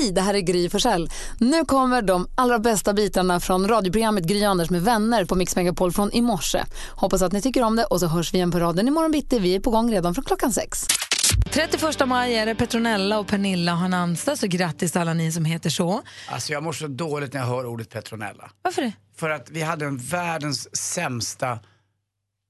Hej, det här är Gry Forssell. Nu kommer de allra bästa bitarna från radioprogrammet Gry Anders med vänner på Mix Megapol från i morse. Hoppas att ni tycker om det och så hörs vi igen på raden imorgon bitti. Vi är på gång redan från klockan sex. 31 maj är det Petronella och Pernilla har namnsdag, så grattis alla ni som heter så. Alltså jag mår så dåligt när jag hör ordet Petronella. Varför det? För att vi hade en världens sämsta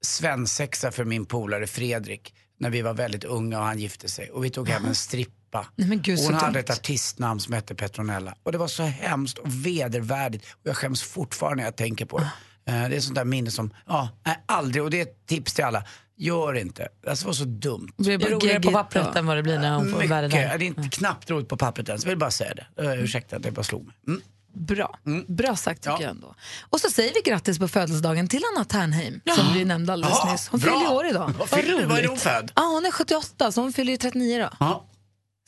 svensexa för min polare Fredrik när vi var väldigt unga och han gifte sig. Och vi tog hem en strippa. Nej, men gud, och så hon hade dumt. ett artistnamn som hette Petronella. Och det var så hemskt och vedervärdigt. Och jag skäms fortfarande när jag tänker på det. Eh, Det är sånt där minne som, ja, nej, aldrig. Och det är ett tips till alla. Gör inte. Alltså, det var så dumt. Det blir roligare på pappret än vad det blir när hon får Mycket. Det är inte knappt roligt på pappret ens. Jag vill bara säga det. Uh, ursäkta att det bara slog mig. Mm. Bra. Bra sagt tycker Ja. jag ändå. Och så säger vi grattis på födelsedagen till Anna Ternheim som vi nämnde alldeles Jaha, nyss. Hon bra. fyller år idag. Vad fyller- vad är hon född? Ja, hon är 78 så hon fyller ju 39 då. Ja.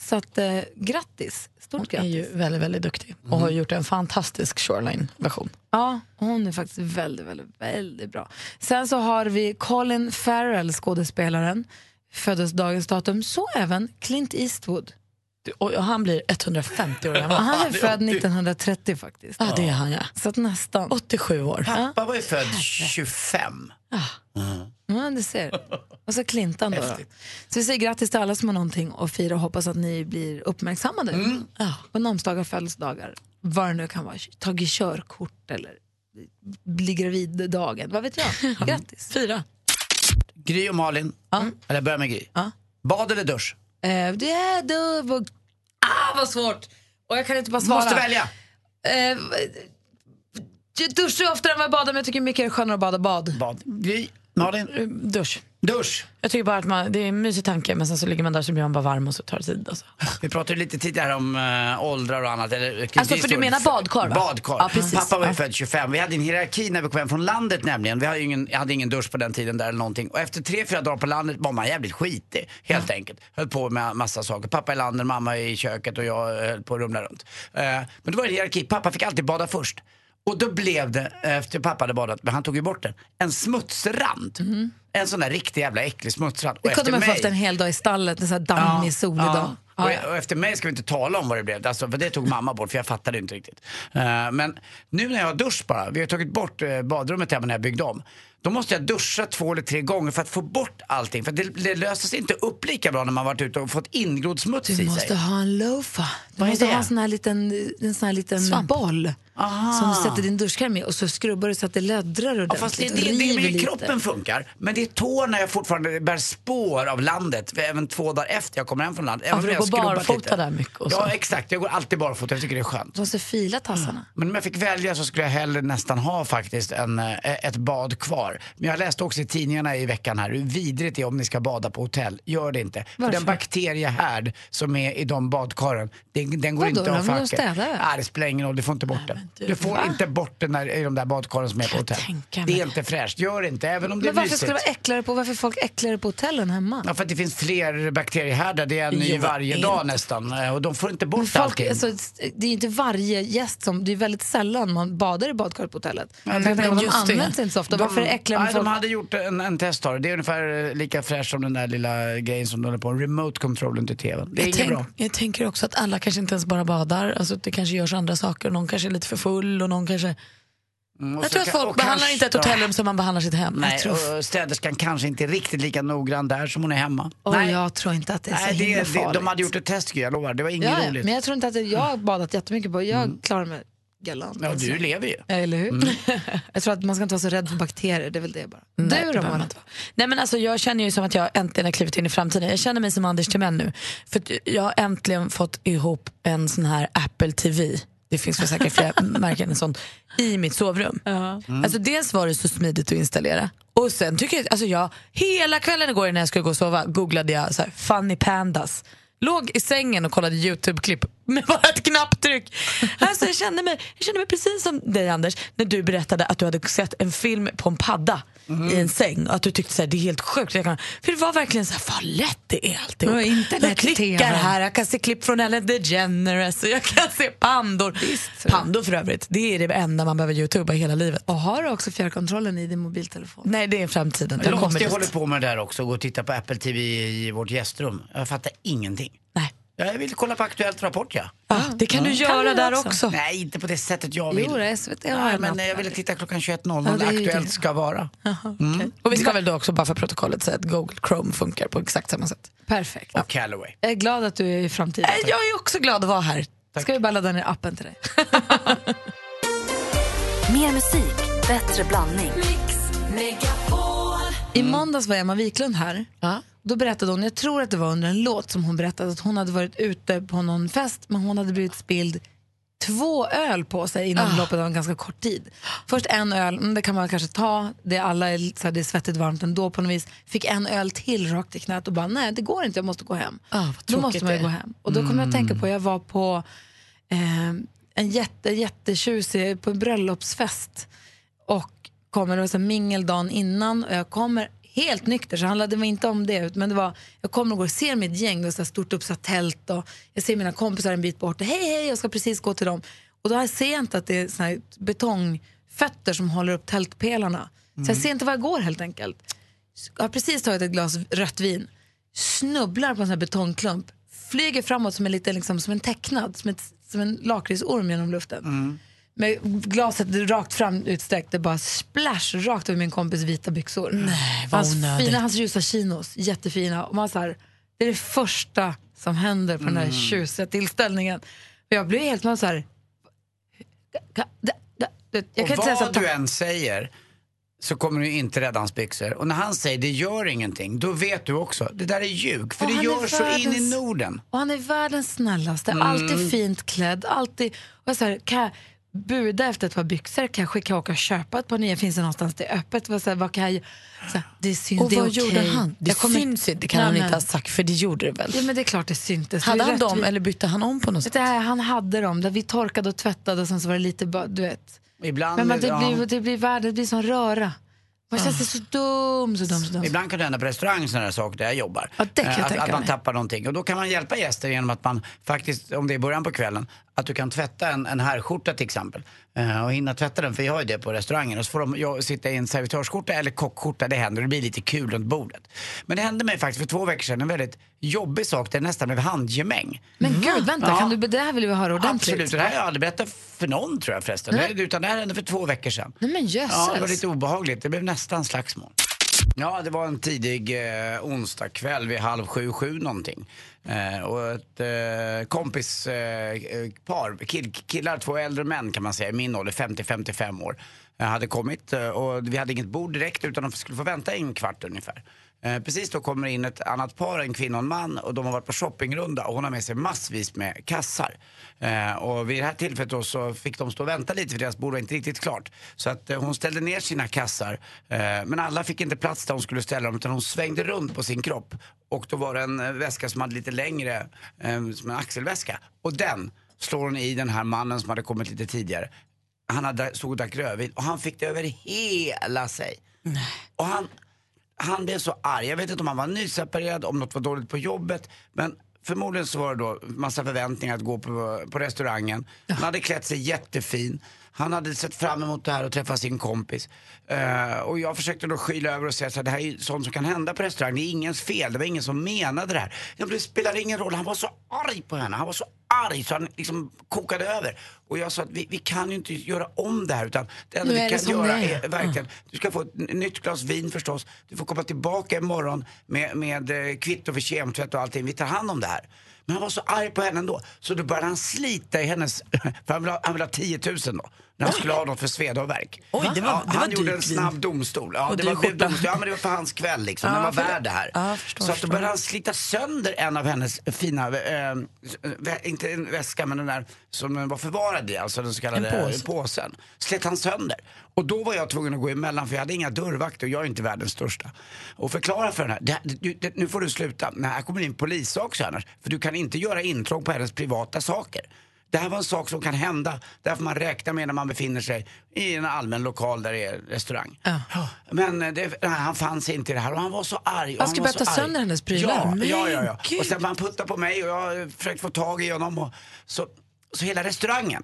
Så att, eh, grattis. Stort Hon är grattis. ju väldigt, väldigt duktig och har gjort en fantastisk Shoreline-version. Ja, hon är faktiskt väldigt, väldigt, väldigt bra. Sen så har vi Colin Farrell, skådespelaren, födelsedagens datum. Så även Clint Eastwood. Och han blir 150 år gammal. han är född 1930 faktiskt. Ja, det är han ja. Så att nästan. 87 år. Pappa var ju född 25. Ja, du ser. Och så Clintan då, då. Så vi säger grattis till alla som har någonting att fira och hoppas att ni blir uppmärksammade ja, på namnsdagar, födelsedagar, vad det nu kan vara. Tagit körkort eller bli gravid-dagen, vad vet jag. Grattis. Fyra. Gry och Malin. Eller jag börjar med Gry. Ja. Bad eller dusch? Eh, det är då, vad, ah, vad svårt. Och jag kan inte bara svara. Måste välja. Eh, jag duschar oftare än vad jag badar men jag tycker mycket är skönare att bada bad. Bad. Gry. Malin. Dusch. Dusch. Jag tycker bara att man, det är en mysig tanke men sen så ligger man där så blir man bara varm och så tar det tid. Alltså. Vi pratade lite tidigare om äh, åldrar och annat. Eller, Alltså, för du menar badkar, va? Badkar. Ja, precis. Pappa var ju Ja. född 25. Vi hade en hierarki när vi kom hem från landet nämligen. Vi hade ingen, jag hade ingen dusch på den tiden där eller någonting. Och efter tre, fyra dagar på landet var man jävligt skitig. Helt enkelt. Höll på med massa saker. Pappa i landet, mamma i köket och jag höll på att rumla runt. Eh, men det var en hierarki. Pappa fick alltid bada först. Och då blev det, efter pappa hade badat, men han tog ju bort den, en smutsrand. En sån där riktig jävla äcklig smutsrand. Och Det kunde efter man få mig- haft en hel dag i stallet, en sån här dammig, solig dag. Ja, och, ja. och efter mig ska vi inte tala om vad det blev, alltså, för det tog mamma bort för jag fattade inte riktigt. Eh, men nu när jag har dusch bara, vi har tagit bort uh, badrummet hemma när jag byggde om. Då måste jag duscha två eller tre gånger för att få bort allting. För det, det sig inte upp lika bra när man varit ute och fått ingrodd smuts Du i måste sig. ha en lofa. Du Vad måste ha en sån här liten, en sån här liten boll Aha. som du sätter din duschkräm i och så skrubbar du så att det löddrar Ja, ordentligt. fast det, det, det lite. kroppen funkar. Men det är tårna jag fortfarande bär spår av landet. Även två dagar efter jag kommer hem från landet. Även för du går barfota där mycket och så. Ja exakt, jag går alltid barfota. Jag tycker det är skönt. Du måste fila tassarna. Men om jag fick välja så skulle jag hellre nästan ha faktiskt en, eh, ett bad kvar. Men jag läste också i tidningarna i veckan här hur vidrigt det är om ni ska bada på hotell. Gör det inte. För Varför? den bakteriehärd som är i de badkaren, den, den går Vadå inte då? att Men de städar? Nej, det spelar ingen roll, du får inte bort den. Du, Du får va? inte bort den där, i de där badkaren som är på hotell. Det är inte fräscht, gör inte. Även om det Men är varför mysigt. ska det vara på, varför är folk äckligare på hotellen hemma? Ja, för att det finns fler bakteriehärdar, det är en ny varje inte. dag nästan. Eh, Och de får inte bort Men folk, allting. alltså, det är inte varje gäst som, det är väldigt sällan man badar i badkaret på hotellet. Men Jag tänker de- de just det. används inte så ofta. Varför är det äckligare Nej, med de folk? hade gjort en, en test av det. Det är ungefär eh, lika fräscht som den där lilla grejen som de håller på med. Remote controllen till tvn. Det är Jag, inget tänk, bra. jag tänker också att alla kanske inte ens bara badar. Alltså, det kanske görs andra saker. Någon kanske är lite för full och någon kanske... Mm, Jag tror att folk behandlar kanske- inte ett hotellrum som man behandlar sitt hem. Nej, och städerskan kanske inte är riktigt lika noggrann där som hon är hemma. Och Nej, jag tror inte att det är så Nej det, himla det, farligt. de hade gjort ett test, jag lovar. Det var inget ja, roligt. men jag tror inte att det, jag har badat jättemycket på, jag klarar mig galant. Ja, alltså. du lever ju. Eller hur? Mm. jag tror att man ska inte vara så rädd för bakterier, det är väl det bara. Nej, det du då vara. Nej, men alltså, jag känner ju som att jag äntligen har klivit in i framtiden. Jag känner mig som Anders Timell nu. För jag har äntligen fått ihop en sån här Apple TV. Det finns väl säkert flera märken än sånt i mitt sovrum. Alltså, dels var det så smidigt att installera. Och sen tycker jag, alltså jag, hela kvällen igår när jag skulle gå och sova googlade jag så här, funny pandas. Låg i sängen och kollade Youtube-klipp med bara ett knapptryck. Alltså jag, kände mig, jag kände mig precis som dig Anders när du berättade att du hade sett en film på en padda i en säng och att du tyckte så här, det är helt sjukt. Jag kan, för det var verkligen så här, vad lätt det är alltihop. Internet jag klickar TV. här, jag kan se klipp från Ellen DeGeneres och jag kan se pandor. så. Pandor för övrigt, det är det enda man behöver youtuba hela livet. Och har du också fjärrkontrollen i din mobiltelefon? Nej det är framtiden, jag jag dit. håller på med det där också, gå och titta på Apple TV i vårt gästrum. Jag fattar ingenting. Nej. Jag vill kolla på Aktuellt Rapport, ja. Ah, det kan du göra du där också. också. Nej, inte på det sättet jag vill. Jo, det är SVT har Nej, en men jag ville titta klockan 21.00 Ja, när det är ju Aktuellt det. ska vara. Och vi ska väl då också bara för protokollet säga att Google Chrome funkar på exakt samma sätt. Perfekt. Och Callaway. Jag är glad att du är i framtiden. Eh, Jag är också glad att vara här. Ska vi bara ladda ner appen till dig? Mer musik, bättre blandning. I måndags var Emma Wiklund här. Ja. Då berättade hon, jag tror att det var under en låt som hon berättade att hon hade varit ute på någon fest men hon hade blivit spilld två öl på sig inom loppet av en ganska kort tid. Först en öl, mm, det kan man kanske ta, det är alla så här, det är svettigt varmt ändå på något vis. Fick en öl till rakt i knät och bara nej det går inte, jag måste gå hem. Ah, Då måste man ju gå hem. Och då kom jag att tänka på, jag var på eh, en jätte, jättetjusig, på en bröllopsfest kommer, det var så mingel dagen innan och jag kommer helt nykter så handlade det inte om det men det var, jag kommer och går och ser mitt gäng, det så stort uppsatt tält och jag ser mina kompisar en bit bort och hej hej jag ska precis gå till dem och då ser jag inte att det är såna betongfötter som håller upp tältpelarna så jag ser inte var jag går helt enkelt. Jag har precis tagit ett glas rött vin, snubblar på en sån här betongklump, flyger framåt som en, liten, liksom, som en tecknad, som, ett, som en lakritsorm genom luften. Med glaset rakt fram utsträckt, det bara splash rakt över min kompis vita byxor. Nej, vad hans, onödigt. fina, hans ljusa chinos, jättefina. Och man så här, det är det första som händer på den här tjusiga tillställningen. Och jag blir helt man så här... Jag kan och inte säga så vad här, du än säger så kommer du inte rädda hans byxor. Och när han säger det gör ingenting, då vet du också, det där är ljug. För Och det gör så in i Norden. Och han är världens snällaste, alltid fint klädd. Alltid, och så här, kan buda efter ett par byxor? Kan jag skicka åka och köpa ett par nya? Finns det någonstans det är öppet? Vad, så här, vad kan jag, så här, det är synd, Och det är vad okej. gjorde han? Det Jag kommer- syns inte, det kan Nej, han men- inte ha sagt för det gjorde det väl? Ja men det är klart det syntes. Hade Det han dem rättvist. eller bytte han om på något sätt? Det här, han hade dem, där vi torkade och tvättade och sen så var det lite, du vet. Ibland, Men man, det, ja, blir, det blir värde, det blir sån röra. Man känns sig så dum, så dum, så dum. Ibland kan det hända på restaurang sådana här saker där jag jobbar. Ja, det kan jag Eh, att, tänka att man mig. tappar någonting. Och då kan man hjälpa gäster genom att man faktiskt, om det är början på kvällen, att du kan tvätta en, en herrskjorta till exempel. Eh, och hinna tvätta den, för jag har ju det på restaurangen. Och så får de jag, sitta i en servitörsskjorta eller kockskjorta, det händer. Det blir lite kul runt bordet. Men det hände mig faktiskt för två veckor sedan en väldigt jobbig sak, det nästan blev handgemäng. Men gud, vänta, Ja. kan du, det här vill vi höra ordentligt. Absolut, det här har jag aldrig berättat för någon tror jag förresten. Nej. Det, utan det här hände för två veckor sedan. Nej men jösses. Ja, det var lite obehagligt. Det blev nästan slagsmål. Ja, det var en tidig eh, onsdagkväll vid halv sju, sju någonting. Eh, och ett eh, kompispar, eh, eh, par, kill, killar, två äldre män kan man säga, i min ålder, 50-55 år, Eh, hade kommit eh, och vi hade inget bord direkt utan de skulle få vänta en kvart ungefär. Eh, precis då kommer in ett annat par, en kvinna och en man och de har varit på shoppingrunda och hon har med sig massvis med kassar. Och vid det här tillfället då så fick de stå och vänta lite för deras bord var inte riktigt klart. Så att hon ställde ner sina kassar men alla fick inte plats där hon skulle ställa dem utan hon svängde runt på sin kropp. Och då var det en väska som hade lite längre, som en axelväska. Och den slår hon i den här mannen som hade kommit lite tidigare. Han hade, stod och drack rödvin och han fick det över hela sig. Och han, han blev så arg. Jag vet inte om han var nyseparerad, om något var dåligt på jobbet. Men förmodligen så var det då massa förväntningar att gå på, på restaurangen. Han hade klätt sig jättefin. Han hade sett fram emot det här och träffa sin kompis. Eh, och jag försökte då skyla över och säga att det här är sånt som kan hända på restaurang. Det är ingens fel, det var ingen som menade det här. Det spelar ingen roll, han var så arg på henne. Han var så arg så han liksom kokade över. Och jag sa att vi, vi kan ju inte göra om det här utan det enda vi kan göra är. verkligen, du ska få ett nytt glas vin förstås. Du får komma tillbaka imorgon med, med eh, kvitto för kemtvätt och allting. Vi tar hand om det här. Men han var så arg på henne ändå. Så då började han slita i hennes, för han ville ha, han ville ha 10 000 då. När han skulle ha något för sveda och värk. Oj, det var- ja, det var han gjorde en snabb domstol. Ja, Och det var skjorta. domstol. Ja, men det var för hans kväll liksom. Ja, Den var värd det här. Ja, förstår, så att då började han slita sönder en av hennes fina, vä- inte en väska men den där som den var förvarad i, alltså den så kallade En påse. påsen. Slet han sönder. Och då var jag tvungen att gå emellan för jag hade inga dörrvakter och jag är inte världens största. Och förklara för henne, det, det, nu får du sluta. Nej, här kommer in polissak annars. För du kan inte göra intrång på hennes privata saker. Det här var en sak som kan hända därför man räknar med när man befinner sig i en allmän lokal där det är restaurang. Men eh, det, nej, han fanns inte i det här och han var så arg. Han skulle var börja så ta arg. sönder hennes prylar. Ja, ja, ja. ja. Och sen han puttade på mig och jag försökte få tag i honom. Och, så, så hela restaurangen,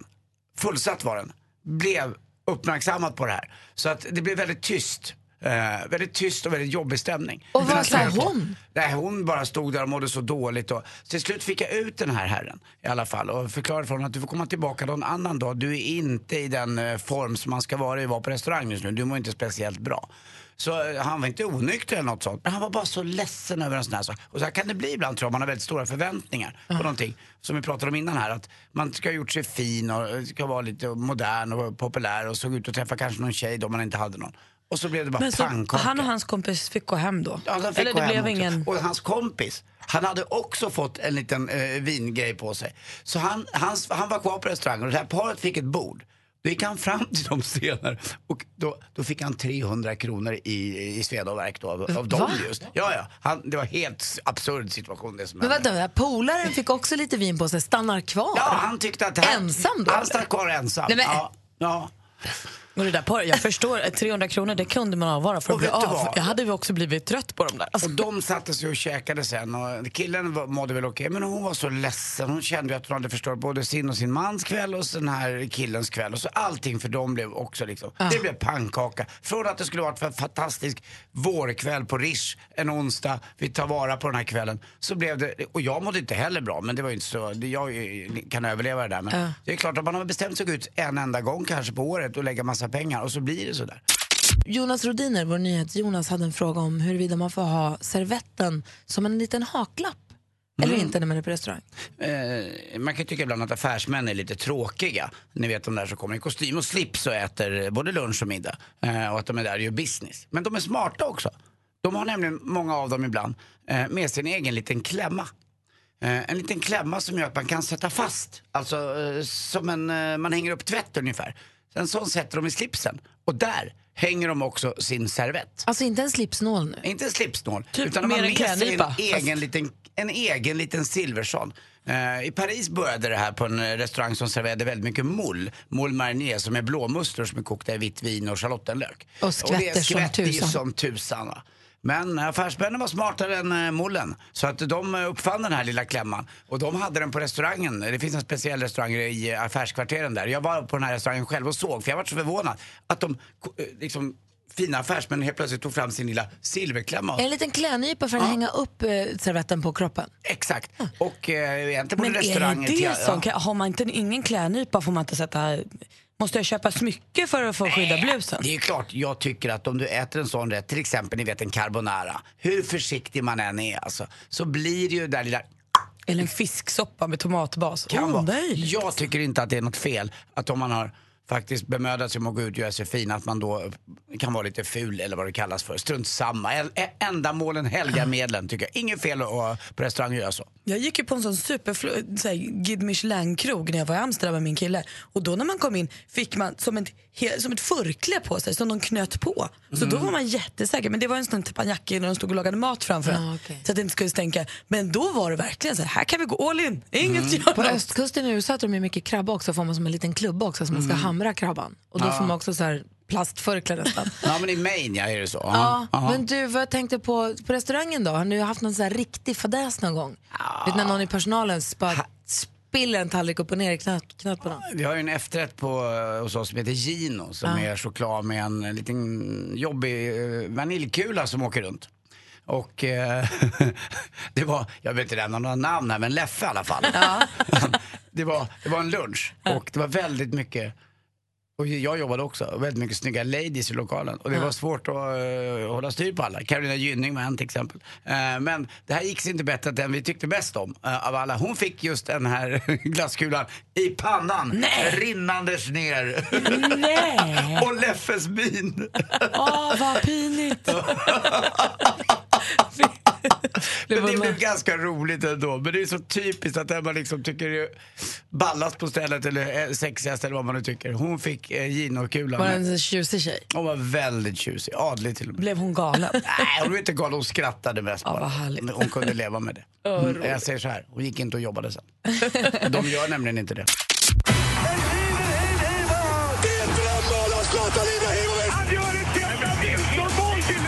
fullsatt var den, blev uppmärksammat på det här. Så att det blev väldigt tyst Eh, väldigt tyst och väldigt jobbig stämning. Och vad sa hon? Nej, hon bara stod där och mådde så dåligt. Och, till slut fick jag ut den här herren i alla fall och förklarade för honom att du får komma tillbaka någon annan dag. Du är inte i den eh, form som man ska vara i vara på restaurang just nu. Du mår inte speciellt bra. Så eh, han var inte onykter eller något sånt. Men han var bara så ledsen över en sån här sak. Och så här kan det bli ibland tror jag, man har väldigt stora förväntningar på någonting. Som vi pratade om innan här, att man ska ha gjort sig fin och eh, ska vara lite modern och populär och såg ut att träffa kanske någon tjej då man inte hade någon. Och så blev det bara Men så, pannkaka. han och hans kompis fick gå hem då? Ja, han fick Eller gå det hem blev också. ingen... Och hans kompis, han hade också fått en liten eh, vingrej på sig. Så han, hans, han var kvar på restaurangen och det här paret fick ett bord. Då gick han fram till dem senare och då, då fick han 300 kronor i, i sveda och värk då, av, av dem just. Ja, ja. Han, det var helt absurd situation det som Men hände. vänta, polaren fick också lite vin på sig, stannar kvar. Ja, han tyckte att här, Ensam då, Han stannade kvar ensam. Nej, men- Ja, ja. Och det där par, jag förstår, 300 kronor det kunde man avvara för att bli av. vad? Jag hade ju också blivit trött på dem där. Alltså, Och de satte sig och käkade sen och killen var- mådde väl okej men hon var så ledsen. Hon kände att hon hade förstört både sin och sin mans kväll och den här killens kväll. Och så allting för dem blev också liksom, det blev pannkaka. Från att det skulle varit en fantastisk vårkväll på Rish en onsdag, vi tar vara på den här kvällen. Så blev det, och jag mådde inte heller bra men det var ju inte så, jag eh, kan överleva det där. Men det är klart att man har bestämt sig att gå ut en enda gång kanske på året och lägga massa pengar och så blir det sådär. Jonas Rodiner, vår nyhets-Jonas, hade en fråga om huruvida man får ha servetten som en liten haklapp eller inte när man är på restaurang. Eh, man kan tycka ibland att affärsmän är lite tråkiga. Ni vet de där som kommer i kostym och slips och äter både lunch och middag. Eh, och att de är där och gör business. Men de är smarta också. De har nämligen, många av dem ibland, eh, med sin egen liten klämma. Eh, en liten klämma som gör att man kan sätta fast. Alltså eh, som en, eh, man hänger upp tvätt ungefär. En sån sätter de i slipsen. Och där hänger de också sin servett. Alltså inte en slipsnål nu. Inte en slipsnål, Typ utan de har med sig en egen, liten, en egen liten silverson. Eh, I Paris började det här på en eh, restaurang som serverade väldigt mycket moule. Moule marinier som är blåmusslor som är kokta i vitt vin och schalottenlök. Och skvätter det som skvätter ju tusan. som tusan. Men affärsmännen var smartare än uh, mullen. Så att de eh, uppfann den här lilla klämman. Och de hade den på restaurangen. Det finns en speciell restaurang i eh, affärskvarteren där. Jag var på den här restaurangen själv och såg, för jag var så förvånad, att de eh, liksom fina affärsmän helt plötsligt tog fram sin lilla silverklämma. En liten klädnypa för att hänga upp eh, servetten på kroppen. Exakt. Och eh, egentligen borde men är restaurangen... det till- det som, kan- har man inte ingen klädnypa får man inte sätta... Måste jag köpa smycke för att få skydda blusen? Det är klart, jag tycker att om du äter en sån rätt, till exempel ni vet en carbonara, hur försiktig man än är alltså, så blir det ju det där lilla Eller en fisksoppa med tomatbas? kan vara. Jag tycker inte att det är något fel att om man har faktiskt bemödat sig om att gå ut och göra sig fin, att man då kan vara lite ful eller vad det kallas för. Strunt samma. Ändamålen helgar medlen tycker jag. Inget fel att att på restaurang göra så. Jag gick ju på en sån super så här, Guide Michelin-krog när jag var i Amsterdam med min kille. Och då när man kom in fick man som ett, som ett förkläde på sig som de knöt på. Så då var man jättesäker. Men det var en sån teppanyaki när de stod och lagade mat framför en. Ja, okej. Så att det inte skulle stänka. Men då var det verkligen så här, här kan vi gå all in. Inget Mm. På östkusten i USA äter de ju mycket krabba också, får man som en liten klubba också så man ska hamra krabban. Och då får man också så här plastförkläde nästan. Ja men i Maine ja, är det så. Ja, Ja. men du, vad jag tänkte på, på restaurangen då? Har ni haft någon sån här riktig fadäs någon gång? Vet när någon i personalen bara spiller en tallrik upp och ner i knät, knät på någon? Vi har ju en efterrätt på, hos oss som heter Gino som är choklad med en liten jobbig eh, vaniljkula som åker runt. Och eh, det var, jag vill inte nämna några namn här, men Leffe i alla fall. det, var, det var en lunch och det var väldigt mycket och jag jobbade också, väldigt mycket snygga ladies i lokalen. Och det var svårt att eh, hålla styr på alla. Carolina Gynning var en till exempel. Eh, men det här gick sig inte bättre än den vi tyckte bäst om eh, av alla. Hon fick just den här glasskulan i pannan, Nej. rinnandes ner. Nej! och Leffes min. Åh, vad pinigt. Blev ganska roligt ändå. Men det är så typiskt att den man liksom tycker är ballast på stället eller eh, sexigast eller vad man nu tycker. Hon fick eh, Gino-kulan. Var det en tjusig tjej? Hon var väldigt tjusig, adlig till och med. Blev hon galen? Nej, hon var inte galen, hon skrattade mest Ja, bara. Hon kunde leva med det. Mm. Jag säger så här, hon gick inte och jobbade sen. De gör nämligen inte det.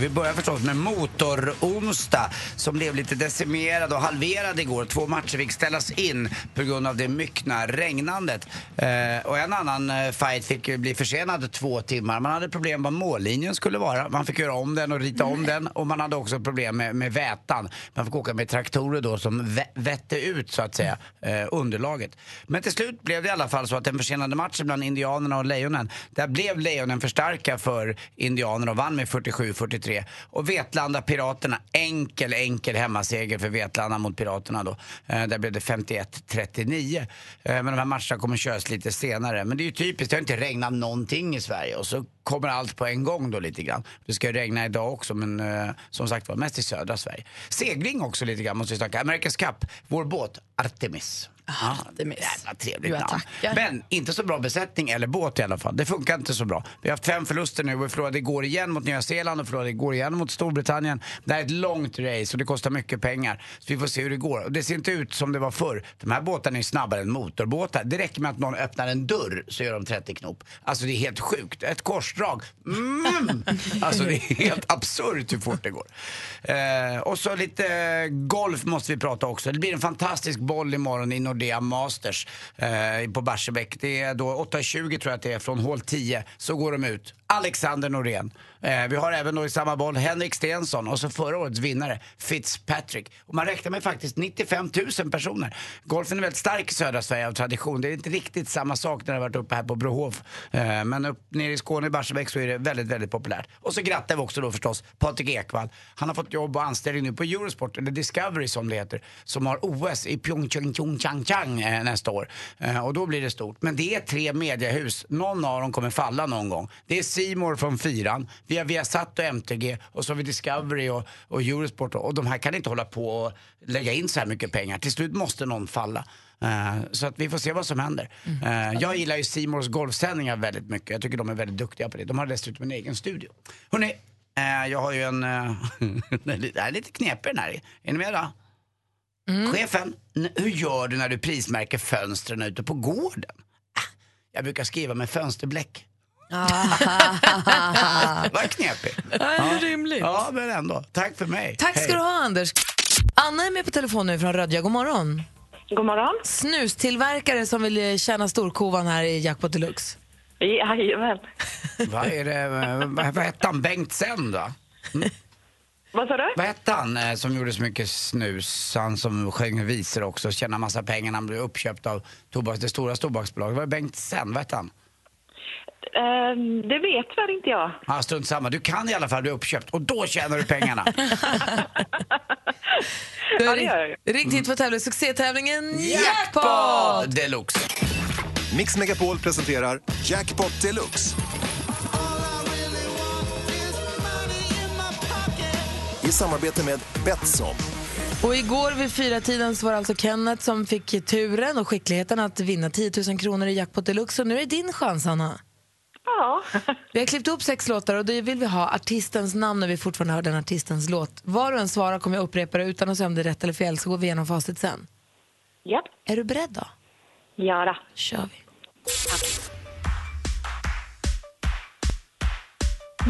Vi börjar förstås med motoronsdag som blev lite decimerad och halverad igår. Två matcher fick ställas in på grund av det myckna regnandet. Eh, och en annan eh, fight fick bli försenad två timmar. Man hade problem med vad mållinjen skulle vara. Man fick göra om den och rita om den och man hade också problem med, med vätan. Man fick åka med traktorer då som vä vette ut så att säga eh, underlaget. Men till slut blev det i alla fall så att den försenade matchen bland Indianerna och Lejonen, där blev Lejonen för starka för Indianerna och vann med 47-43. Och Vetlanda Piraterna, enkel, enkel hemmaseger för Vetlanda mot Piraterna då. Eh, där blev det 51-39. Eh, men de här matcherna kommer köras lite senare. Men det är ju typiskt, det har inte regnat någonting i Sverige och så kommer allt på en gång då lite grann. Det ska ju regna idag också men eh, som sagt var mest i södra Sverige. Segling också lite grann måste vi snacka. America's Cup, vår båt Artemis. Artemis. Jävla trevligt namn. Men inte så bra besättning eller båt i alla fall. Det funkar inte så bra. Vi har haft fem förluster nu och vi förlorade igår igen mot Nya Zeeland och förlorade igår igen mot Storbritannien. Det här är ett långt race och det kostar mycket pengar. Så vi får se hur det går. Och det ser inte ut som det var förr. De här båtarna är snabbare än motorbåtar. Det räcker med att någon öppnar en dörr så gör de 30 knop. Alltså det är helt sjukt. Ett korsdrag. Mm. Alltså det är helt absurt hur fort det går. Eh, och så lite golf måste vi prata också. Det blir en fantastisk boll imorgon i Nordea Masters eh, på Barsebäck. Det är då 8.20 tror jag att det är från hål 10. Så går de ut. Alexander Norén. Eh, vi har även då i samma boll Henrik Stensson och så förra årets vinnare Fitzpatrick. Och man räknar med faktiskt 95 000 personer. Golfen är väldigt stark i södra Sverige av tradition. Det är inte riktigt samma sak när det har varit uppe här på Brohof. Eh, men upp nere i Skåne i Barsebäck så är det väldigt, väldigt populärt. Och så grattar vi också då förstås Patrik Ekwall. Han har fått jobb och anställning nu på Eurosport, eller Discovery som det heter, som har OS i Pyeongchang Pyeongchang eh, nästa år. Eh, och då blir det stort. Men det är tre mediehus. Någon av dem kommer falla någon gång. Det är C More från fyran, vi har Viasat och MTG och så har vi Discovery och, och Eurosport och, och de här kan inte hålla på och lägga in så här mycket pengar. Till slut måste någon falla. Eh, så att vi får se vad som händer. Eh, jag gillar ju Simors golfsändningar väldigt mycket. Jag tycker de är väldigt duktiga på det. De har dessutom en egen studio. Hörrni, eh, jag har ju en... Det här är lite knepig den här. Är ni med då? Chefen, n- hur gör du när du prismärker fönstren ute på gården? Ah, Jag brukar skriva med fönsterbläck. Vad knepigt. Ja, rimligt. Ja, men ändå. Tack för mig. Tack ska Hej. du ha, Anders. Anna är med på telefon nu från Rödja. God morgon. God morgon. Snustillverkare som vill eh, tjäna storkovan här i Jackpot Deluxe. Jajamän. Vad är det, eh, vad, vad hette han? Bengt Sen då? Vad sa du? Vad hette han eh, som gjorde så mycket snus? Han som sjöng visor också, tjänade massa pengar när han blev uppköpt av tobaks, det stora tobaksbolaget. Var det Bengt Sen? Vad hette han? Ehm, det vet väl inte jag. Ja, strunt samma. Du kan i alla fall bli uppköpt och då tjänar du pengarna. Du Ja, har det gör jag. ringt- hit för att tävla i succétävlingen Jackpot! Deluxe! Mix Megapol presenterar Jackpot Deluxe. I samarbete med Betsson. Och igår vid fyra tiden så var det alltså Kenneth som fick turen och skickligheten att vinna 10 000 kronor i Jackpot Deluxe. Och nu är det din chans, Anna. Ja. Vi har klippt upp sex låtar och då vill vi ha artistens namn när vi fortfarande hör den artistens låt. Var och en svarar kommer jag upprepa det utan att säga om det är rätt eller fel så går vi igenom facit sen. Japp. Är du beredd då? Ja då. kör vi.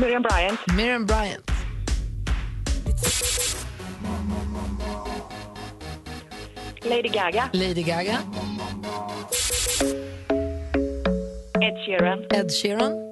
Miriam Bryant. Miriam Bryant, Lady Gaga. Lady Gaga, Ed Sheeran. Ed Sheeran,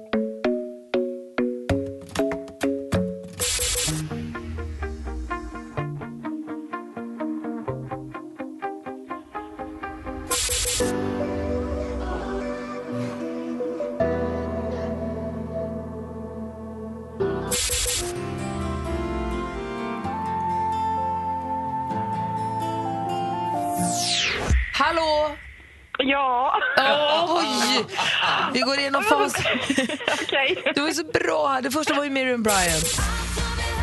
Vi går igenom facit. Okej. Du var så bra här. Det första var ju Miriam Bryant.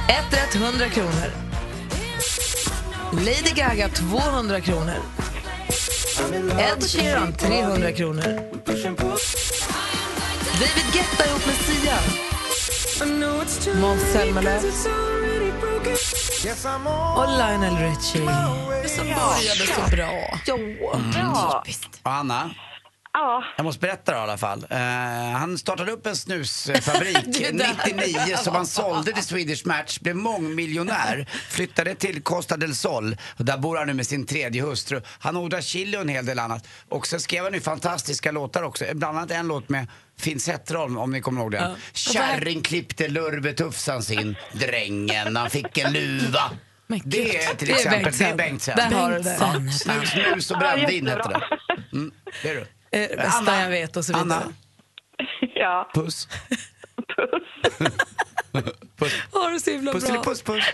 Ett rätt, 100 kronor. Lady Gaga, 200 kronor. Ed Sheeran, 300 kronor. David Guetta ihop med Sia. Måns Zelmerlöw. Och Lionel Richie. Som började så bra. Ja, bra. Och Anna, Ja, Jag måste berätta det i alla fall. Eh, han startade upp en snusfabrik 99 som han sålde till Swedish Match, blev mångmiljonär, flyttade till Costa del Sol och där bor han nu med sin tredje hustru. Han odlar chili och en hel del annat. Och sen skrev han ju fantastiska låtar också, bland annat en låt med Finn Zetterholm, om ni kommer ihåg den. Kärring klippte Lurve Tufsan sin, drängen han fick en luva. Det är till exempel, det är Bengtsson. Där har du det. Ja, snus, snus och brännvin hette det. Mm, det är du. Eh, det bästa jag vet och så vidare. Anna, ja. puss. Puss. Puss, Har du så himla puss, bra. puss, puss.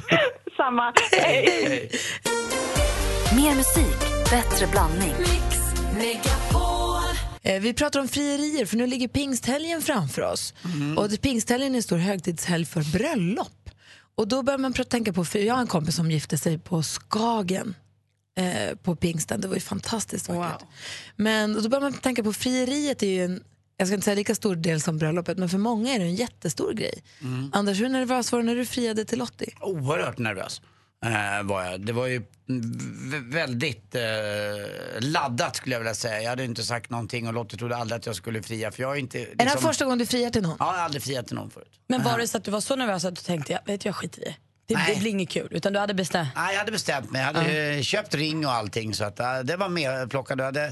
Samma. Hej. Hej. Mer musik, bättre blandning. Eh, Vi pratar om frierier, för nu ligger pingsthelgen framför oss. Och det- pingsthelgen är en stor högtidshelg för bröllop. Och då börjar man tänka på, för jag har en kompis som gifte sig på Skagen eh, på pingsten. Det var ju fantastiskt vackert. Men då börjar man tänka på frieriet är ju en, jag ska inte säga lika stor del som bröllopet, men för många är det en jättestor grej. Anders, hur nervös var du när du friade till Lottie? Oerhört nervös eh, var jag. Det var ju väldigt eh, laddat skulle jag vilja säga. Jag hade inte sagt någonting och Lottie trodde aldrig att jag skulle fria för jag är inte... Är det här liksom- första gången du friar till någon? Ja, jag har aldrig friat till någon förut. Men var det så att du var så nervös att du tänkte, jag vet jag skiter i det. Det, blir inget kul. Utan du hade bestämt. Nej, jag hade bestämt mig. Jag hade eh, köpt ring och allting så att eh, det var med plockat. Jag hade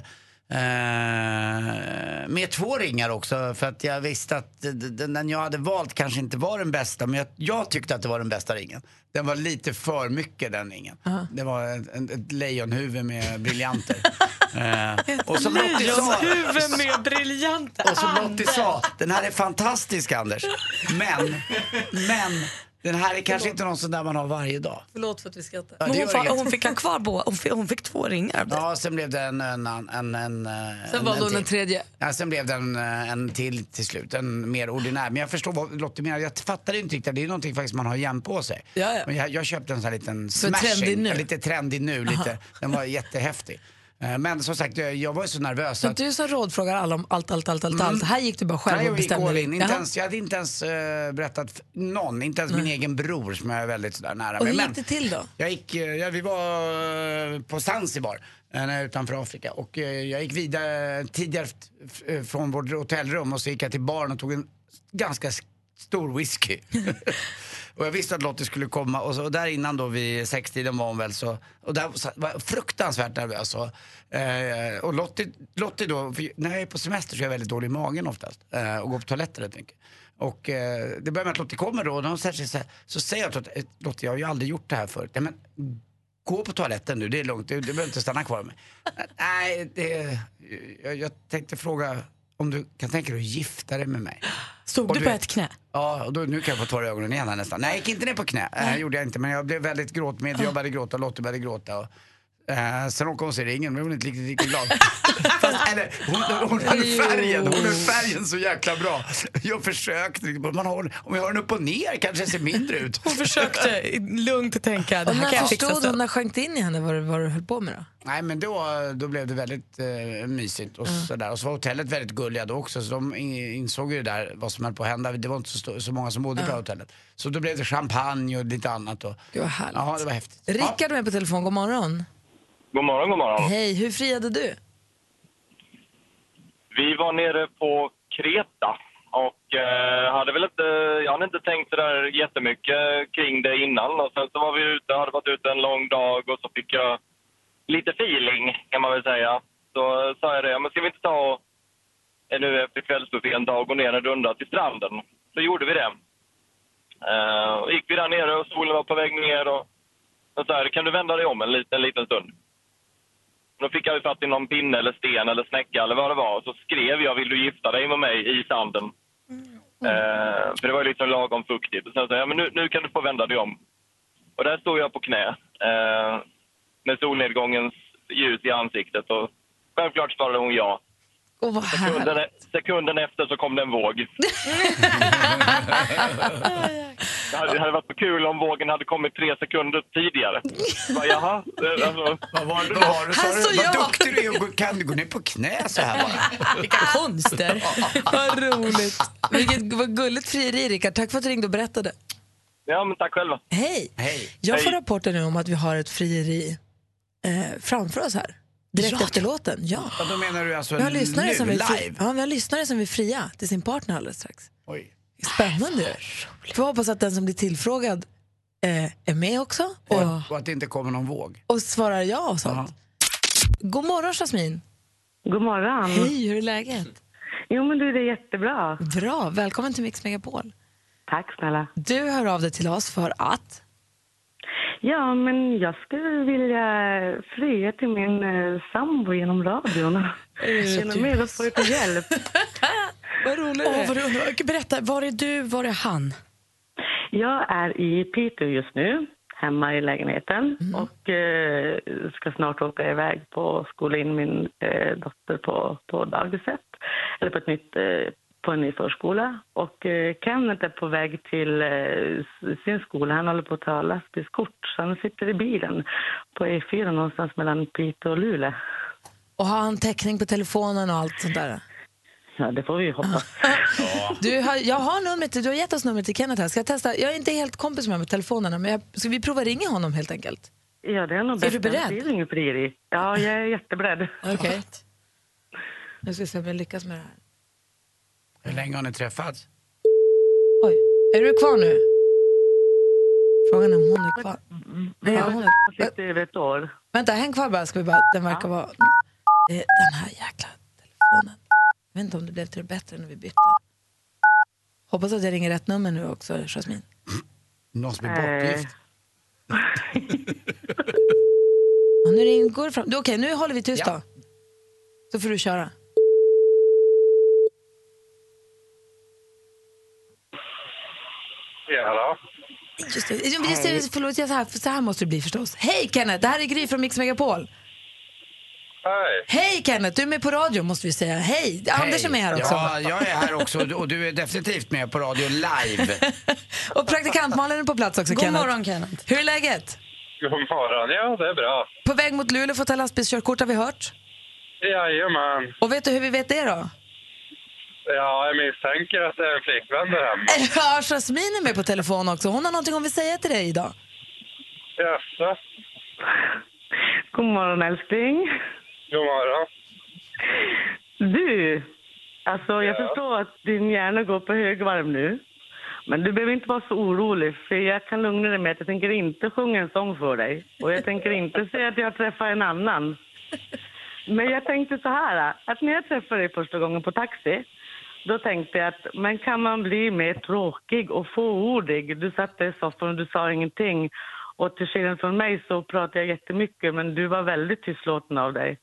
eh, med två ringar också för att jag visste att d- d- den jag hade valt kanske inte var den bästa men jag, jag tyckte att det var den bästa ringen. Den var lite för mycket den ringen. Det var ett, ett, ett lejonhuvud med briljanter. eh, och som Lottie sa, med briljanter. och som Lottie sa, den här är fantastisk Anders. Men, men den här är kanske inte någon sån där man har varje dag. Förlåt för att vi skrattar. Ja, Men hon, fa- hon fick ha kvar båda. Hon fick, hon fick två ringar. Ja, sen blev det en... en, en, en, en Sen en, valde hon till. en tredje. Ja, sen blev det en, eh, en till till slut, en mer ordinär. Men jag förstår vad Lottie menar. Jag fattade inte riktigt. Det är någonting faktiskt man har jämt på sig. Ja, ja. Men jag, jag köpte en sån här liten Så trendig smashing. nu? Lite trendig nu. Lite. Den var jättehäftig. Eh, Men som sagt, jag, jag var så nervös. Så att- du som rådfrågar alla om allt, allt, allt, allt, allt. Här gick du bara själv Nej, och bestämde dig. in. Inte Jaha. ens, jag hade inte ens eh, berättat för någon, inte ens min egen bror som jag är väldigt sådär nära Och hur gick det till då? Jag gick, eh, ja, vi var eh, på Zanzibar eh, utanför Afrika och eh, jag gick vidare tidigare från vårt hotellrum och så gick jag till baren och tog en ganska stor whisky. och jag visste att Lottie skulle komma och, så, och där innan då vid sextiden var hon väl så, och där så- var jag fruktansvärt nervös. Och, eh, och Lottie, Lottie då, för när jag är på semester så är jag väldigt dålig i magen oftast eh, och går på toaletten rätt mycket. Och eh, det börjar med att Lottie kommer då och hon säger så, här, så säger jag till Lottie, eh, Lottie jag har ju aldrig gjort det här förut. Nej, men, Gå på toaletten nu, det är lugnt, du, du behöver inte stanna kvar med Nej, det, jag, jag tänkte fråga om du kan tänka dig att gifta dig med mig? Och du du på ett knä? Ja, och då, nu kan jag få tårar i ögonen igen här nästan. Nej, jag gick inte ner på knä. Det gjorde jag inte, men jag blev väldigt gråtmed. Jag började gråta, Lottie började gråta. Och, eh, sen råkade hon se ringen, men hon blev inte riktigt, riktigt glad. Fast, eller, hon, hon hade färgen, hon hade färgen så jäkla bra. Jag försökte, man har, om jag har den upp och ner kanske det ser mindre ut. Hon försökte lugnt tänka, det här kan när jag fixa. förstod så. när sjönk det in i henne vad, du- vad du höll på med då? Nej men då, då blev det väldigt eh, mysigt och sådär. Och så var hotellet väldigt gulliga då också så de in- insåg ju det där vad som höll på att hända. Det var inte så, så många som bodde på det här hotellet. Så då blev det champagne och lite annat. Och, Gud vad härligt. ja, det var häftigt. Rickard är med på telefon, god morgon. God morgon, god morgon. Hej, hur friade du? Vi var nere på Kreta och eh, hade väl inte, jag hade inte tänkt så där jättemycket kring det innan. Och sen så var vi ute, hade varit ute en lång dag och så fick jag lite feeling kan man väl säga. Så sa jag det, men ska vi inte ta eh, nu efter kvällsbuffén ta och ner en runda till stranden? Så gjorde vi det. Eh, och gick vi där nere och solen var på väg ner och, och så här, kan du vända dig om en liten, en liten stund? Då fick jag ju fatt i någon pinne eller sten eller snäcka eller vad det var. Så skrev jag vill du gifta dig med mig i sanden. Eh, för det var ju liksom lagom fuktigt. Och sen sa jag men nu, nu kan du få vända dig om. Och där stod jag på knä. Eh, med solnedgångens ljus i ansiktet. Och självklart svarade hon ja. Vad Sekunden, härligt. sekunden efter så kom det en våg. det, hade, det hade varit kul om vågen hade kommit tre sekunder tidigare. Bara, Jaha, alltså, Vad var det, vad var det? Vad jag- duktig du är. och Kan du gå ner på knä så här bara? Vilka konster. Vad roligt. Vilket vad gulligt frieri, Rickard. Tack för att du ringde och berättade. ja, men tack själva. Hej. Hej. Jag får Hej. rapporter nu om att vi har ett frieri eh, framför oss här. Direkt efter låten, ja. Ja, då menar du alltså Vi har lyssnare nu, som vill, fri, live? ja, vi har lyssnare som vill fria till sin partner alldeles strax. Oj. Spännande. Får hoppas att den som blir tillfrågad eh, är med också och, Och att det inte kommer någon våg. och svarar ja och sånt. God morgon Jasmin. God morgon. Hej, hur är läget? Jo, men du, det är jättebra. Bra, välkommen till Mix Megapol. Tack snälla. Du hör av dig till oss för att... Ja, men jag skulle vilja fria till min eh, sambo genom radion. Känner med att få lite hjälp. Vad roligt Åh, vad du, berätta, var är du, var är han? Jag är i Piteå just nu, hemma i lägenheten och eh, ska snart åka iväg på skola in min eh, dotter på, på dagiset, eller på, ett nytt, eh, på en ny förskola. Och eh, Kenneth är på väg till eh, sin skola. Han håller på att ta lastbilskort, så han sitter i bilen på E4 någonstans mellan Piteå och Luleå. Och har han täckning på telefonen och allt sånt där? Ja, det får vi ju hoppas. Du har, jag har numret, till- du har gett oss numret till Kenneth här. Ska jag testa? Jag är inte helt kompis med med telefonerna, men jag, ska vi prova ringa honom helt enkelt? Ja, det är nog Är du bäst. beredd? Är frieri. Ja, jag är jätteberedd. Okej. Nu ska vi se om jag lyckas med det här. Hur länge har ni träffats? Oj, är du kvar nu? Frågan är om hon är kvar. Det Ja, hon är är, över ett år. vänta, häng kvar bara. Ska vi bara den verkar vara... Det är den här jäkla telefonen. Jag vet inte om det blev till det bättre när vi bytte. Hoppas att jag ringer rätt nummer nu också, Jasmin. Någon som är bortgift? Ja, nu ring, går det fram. Okej, nu håller vi tyst Ja. då. Så får du köra. Ja, hallå? Just det. Just det, förlåt, jag- så, här, så här måste det bli förstås. Hej Kenneth, det här är Gry från Mix Megapol. Hej. Hej Kenneth, du är med på radio måste vi säga. Hej, Anders är med här också. Ja, jag är här också och du är definitivt med på radio live. Och praktikant Malin är på plats också God Kenneth. morgon Kenneth. Hur är läget? God morgon. Ja, det är bra. På väg mot Luleå för att ta lastbilskörkort har vi hört. Jajamän. Och vet du hur vi vet det då? Ja, jag misstänker att det är en flickvän där hemma. Ja, Jasmin är med på telefon också. Hon har någonting hon vill säga till dig idag. Jaså? God morgon, älskling. God morgon. Du, alltså jag Ja. förstår att din hjärna går på högvarv nu. Men du behöver inte vara så orolig, för jag kan lugna dig med att jag tänker inte sjunga en sång för dig. Och jag tänker inte säga att jag träffar en annan. Men jag tänkte så här, att när jag träffade dig första gången på taxi, då tänkte jag att men kan man bli mer tråkig och fåordig? Du satt i soffan och du sa ingenting. Och till skillnad från mig så pratade jag jättemycket, men du var väldigt tystlåten av dig.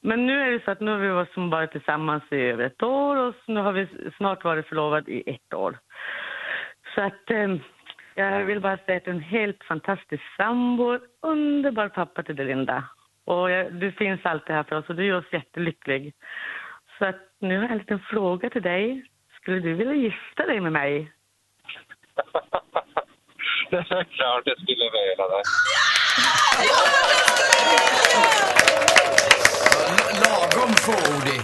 Men nu är det så att nu har vi varit- som varit tillsammans i över ett år och nu har vi snart varit förlovade i ett år. Så att eh, jag vill bara säga att du är en helt fantastisk sambo, underbar pappa till dig Linda. Och jag, du finns alltid här för oss och du gör oss jättelycklig. Så att nu har jag en liten fråga till dig. Skulle du vilja gifta dig med mig? Klart jag skulle vilja det. Lagom fåordig.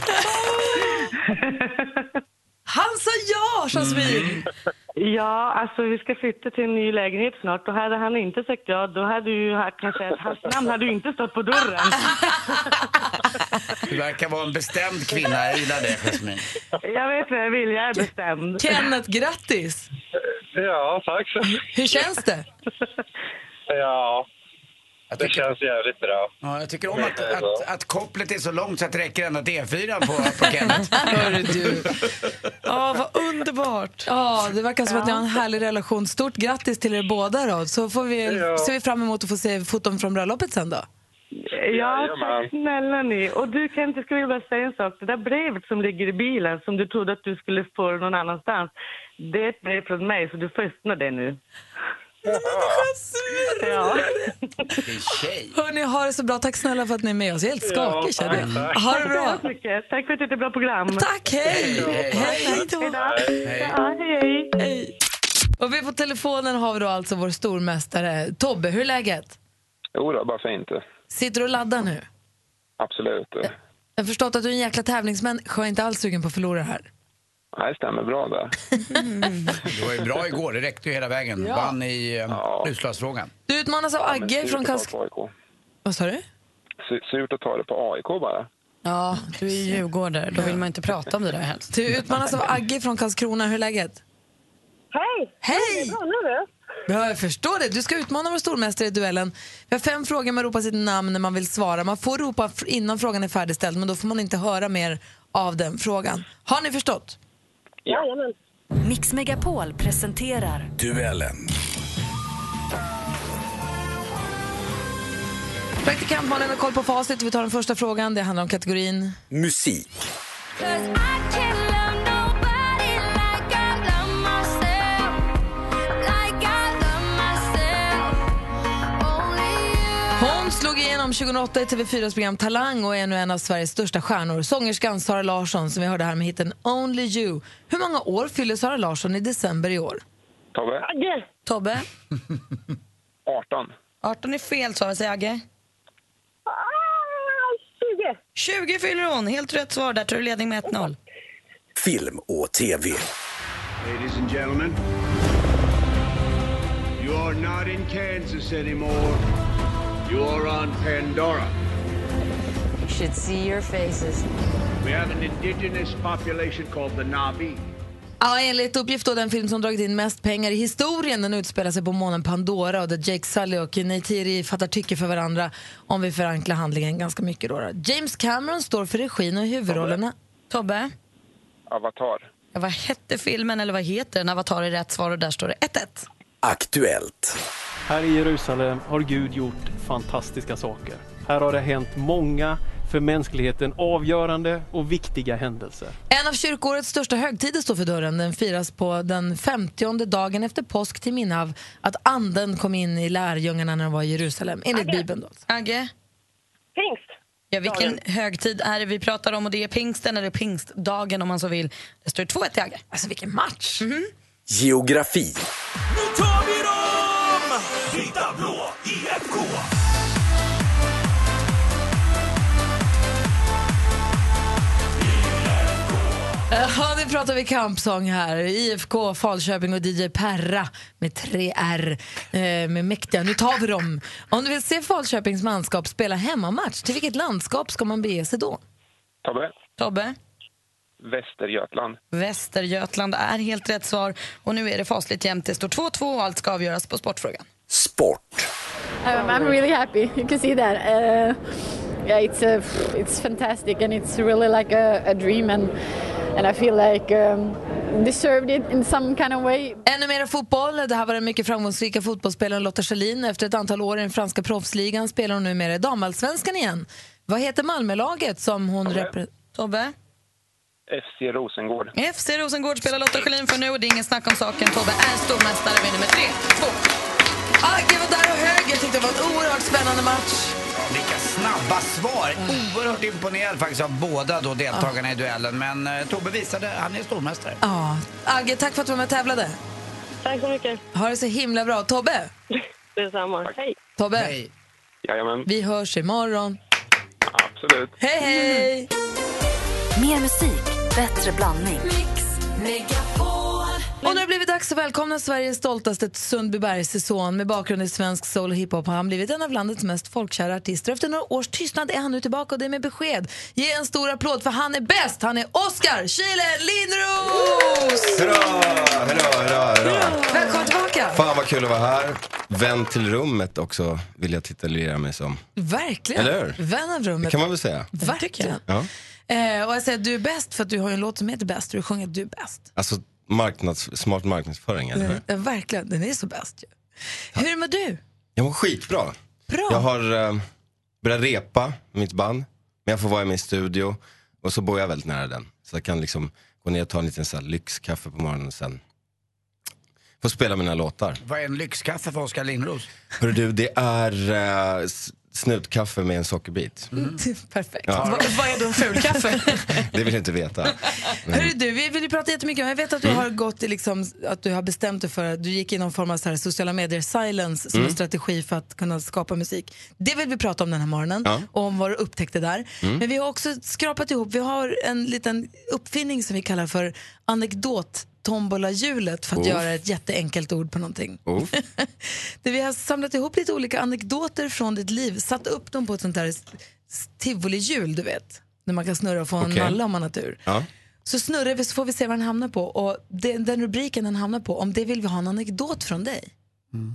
Han sa ja, Jasmin! Ja, alltså vi ska flytta till en ny lägenhet snart och hade han inte sagt ja då hade ju kanske hans namn hade ju inte stått på dörren. Du verkar vara en bestämd kvinna. Jag gillar det, Jasmin. Jag vet vad jag vill, jag är bestämd. Kenneth, grattis! Ja, tack så Hur känns det? Ja, Jag det tycker, känns jävligt bra. ja, jag tycker om att, att, att kopplet är så långt så att det räcker ända till E4 på, på Kenneth. Hörru du. Ja, vad underbart. Ja, det verkar som att ni har en härlig relation. Stort grattis till er båda då. Så får vi, Ja. ser vi fram emot att få se foton från bröllopet sen då. Ja, tack snälla ni. Och du Kent, jag skulle bara säga en sak. Det där brevet som ligger i bilen som du trodde att du skulle få någon annanstans. Det är ett brev från mig så du får öppna det nu. Ja. Vilken tjej. Hörni, ha det så bra. Tack snälla för att ni är med oss. Jag är helt skakig Ja, känner jag. tack, tack. Ha det Tack bra. mycket. Tack för att det är ett bra program. Tack, hej! Hej, Hej, hej då. Hej då. Hej. Ja, hej, hej. Hej. Och vi på telefonen har vi då alltså vår stormästare Tobbe. Hur är läget? Jo, det bara fint. Sitter du och laddar nu? Absolut. Jag har förstått att du är en jäkla tävlingsmänniska och inte alls sugen på att förlora här. Nej, det stämmer bra där. Det var ju bra igår, det räckte ju hela vägen. Ja. Vann i Ja. uh, utslagsfrågan. Du utmanas av Agge Men från Karlskrona. Vad sa du? Su- Surt att ta det på AIK bara. Ja, du är djurgårdare. Då vill man inte prata om det där helst. Du utmanas av Agge från Karlskrona. Hur är läget? Hej! Hej! Bra nervös. Ja, jag förstår det. Du ska utmana vår stormästare i duellen. Vi har fem frågor, man ropar sitt namn när man vill svara. Man får ropa innan frågan är färdigställd, men då får man inte höra mer av den frågan. Har ni förstått? Jajamän. Mix Megapol presenterar Duellen. Praktikant Malin har koll på facit. Vi tar den första frågan. Det handlar om kategorin... Musik. Slog igenom 2008 i TV4s program Talang och är nu en av Sveriges största stjärnor. Sångerskan Sara Larsson som vi hörde här med hitten Only You. Hur många år fyller Sara Larsson i december i år? Tobbe? Agge. Tobbe? 18. 18 är fel svar, säger Agge. Ah, 20. 20 fyller hon. Helt rätt svar. Där tar du ledning med 1-0. Film och TV. Ladies and gentlemen, you are not in Kansas anymore. You are on Pandora. You should see your faces. We have an indigenous population called the Navi. Ja, enligt uppgift då den film som dragit in mest pengar i historien den utspelar sig på månen Pandora och där Jake Sully och Neytiri fattar tycke för varandra om vi förankrar handlingen ganska mycket. Då, då. James Cameron står för regin och i huvudrollerna. Tobbe? Avatar. Ja, vad hette filmen, eller vad heter den? Avatar är rätt svar och där står det 1-1. Aktuellt. Här i Jerusalem har Gud gjort fantastiska saker. Här har det hänt många för mänskligheten avgörande och viktiga händelser. En av kyrkårets största högtider står för dörren. Den firas på den 50 dagen efter påsk till minne av att anden kom in i lärjungarna när de var i Jerusalem, enligt Bibeln. Då. Agge? Pingst. Ja, vilken högtid är det vi pratar om? Och det är pingsten eller pingstdagen om man så vill. Det står 2-1 till Agge. Alltså vilken match! Geografi. Nu tar Ja, nu pratar vi kampsång här. IFK, Falköping och DJ Perra med tre R eh, med mäktiga. Nu tar vi dem. Om du vill se Falköpings manskap spela hemmamatch, till vilket landskap ska man bege sig då? Tobbe? Tobbe? Västergötland. Västergötland är helt rätt svar. Och nu är det fasligt jämnt. Det står 2-2 och allt ska avgöras på Sportfrågan. Sport. Um, I'm really happy. You can see that. Uh, yeah, it's uh, it's fantastic, and it's really like a, a dream, and and I feel like um, deserved it in some kind of way. Ännu mer fotboll. Det här var den mycket framgångsrika fotbollsspelaren Lotta Schelin. Efter ett antal år i den franska proffsligan spelar hon numera i damallsvenskan igen. Vad heter Malmölaget som hon representerar? Tobbe? FC Rosengård. FC Rosengård spelar Lotta Schelin för nu och det är ingen snack om saken. Tobbe är stormästare, med 3-2. Agge var där och hög. Jag tyckte det var en oerhört spännande match. Snabba svar! Oerhört imponerad faktiskt av båda då deltagarna i duellen. Men eh, Tobbe visade, han är stormästare. Ja. Agge, tack för att du var med och tävlade. Tack så mycket. Ha det så himla bra. Tobbe! Detsamma. Hej. Tobbe, Hej. Jajamän. vi hörs imorgon. Absolut. Hej, hej! Mer musik, bättre blandning. Och nu har det blivit dags att välkomna Sveriges stoltaste Sundbybergs son med bakgrund i svensk soul och hiphop har han blivit en av landets mest folkkära artister. Efter några års tystnad är han nu tillbaka och det är med besked. Ge en stor applåd för han är bäst! Han är Oscar Chile Lindros! Hurra, hurra, hurra, hurra. Välkommen tillbaka! Fan vad kul att vara här. Vän till rummet också vill jag titulera mig som. Verkligen. Eller hur? Vän av rummet. Det kan man väl säga. Verkligen. Ja. Eh, och jag säger att du är bäst för att du har en låt som heter Bäst och du sjunger att du är bäst. Alltså marknads, smart marknadsföring, eller hur? Ja, verkligen, den är så bäst ju. Hur mår du? Jag mår skitbra. Bra. Jag har eh, börjat repa mitt band, men jag får vara i min studio och så bor jag väldigt nära den. Så jag kan liksom gå ner och ta en liten så här, lyxkaffe på morgonen och sen få spela mina låtar. Vad är en lyxkaffe för Oskar Lindros? Hörru du, det är eh, s- snutkaffe med en sockerbit. Perfekt. Ja. Vad, vad är då fulkaffe? Det vill jag inte veta. Men- Hörru du, vi vill ju prata jättemycket om, jag vet att du Mm. har gått liksom, att du har bestämt dig för att du gick i någon form av så här sociala medier silence som Mm. en strategi för att kunna skapa musik. Det vill vi prata om den här morgonen Ja. och om vad du upptäckte där. Mm. Men vi har också skrapat ihop, vi har en liten uppfinning som vi kallar för tombola-hjulet för att Oh. göra ett jätteenkelt ord på någonting. Oh. Där vi har samlat ihop lite olika anekdoter från ditt liv, satt upp dem på ett sånt där tivoli-hjul, du vet. När man kan snurra och få en nalle om man har tur. Ja. Så snurrar vi så får vi se vad den hamnar på. Och det, den rubriken den hamnar på, om det vill vi ha en anekdot från dig.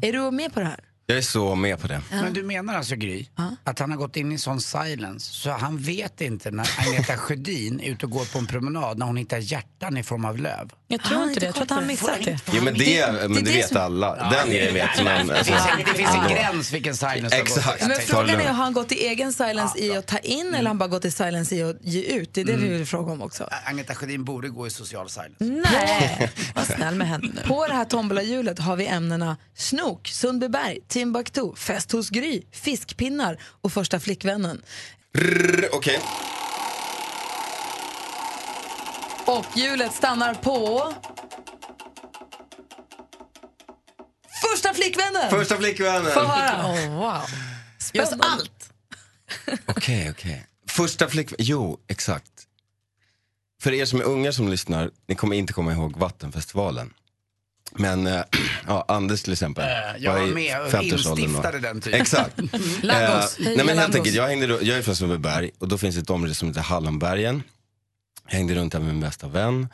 Är du med på det här? Jag är så med på det. Men du menar alltså Gry, att han har gått in i sån silence så han vet inte när Agneta Sjödin är ute och går på en promenad när hon hittar hjärtan i form av löv? Jag tror inte det, jag tror att han missat det. Jo men det, men det, vet alla. Den grejen vet man. Det finns, en, det finns en gräns vilken silence Exakt. Men Jag frågan är, har han gått i egen silence i att ta in eller har han bara gått i silence i att ge ut? Det är det vi vill fråga om också. Agneta Sjödin borde gå i social silence. Nej, var snäll med henne nu. På det här tombolahjulet har vi ämnena snok, Sundbyberg, Timbuktu, fest hos Gry, fiskpinnar och första flickvännen. Okej. Och hjulet stannar på... Första flickvännen! Första flickvännen. Få höra. Oh, wow. Oss allt. Okej, okej. Första flickvän, jo exakt. För er som är unga som lyssnar, ni kommer inte komma ihåg Vattenfestivalen. Men äh, ja, Anders till exempel. Eh, jag var i med och 50-årsåldern då. instiftade den typen. Exakt. Lagos. Hej, nej men helt enkelt, jag, hängde, jag är från Sundbyberg och då finns det ett område som heter Hallonbergen. Hängde runt där med min bästa vän.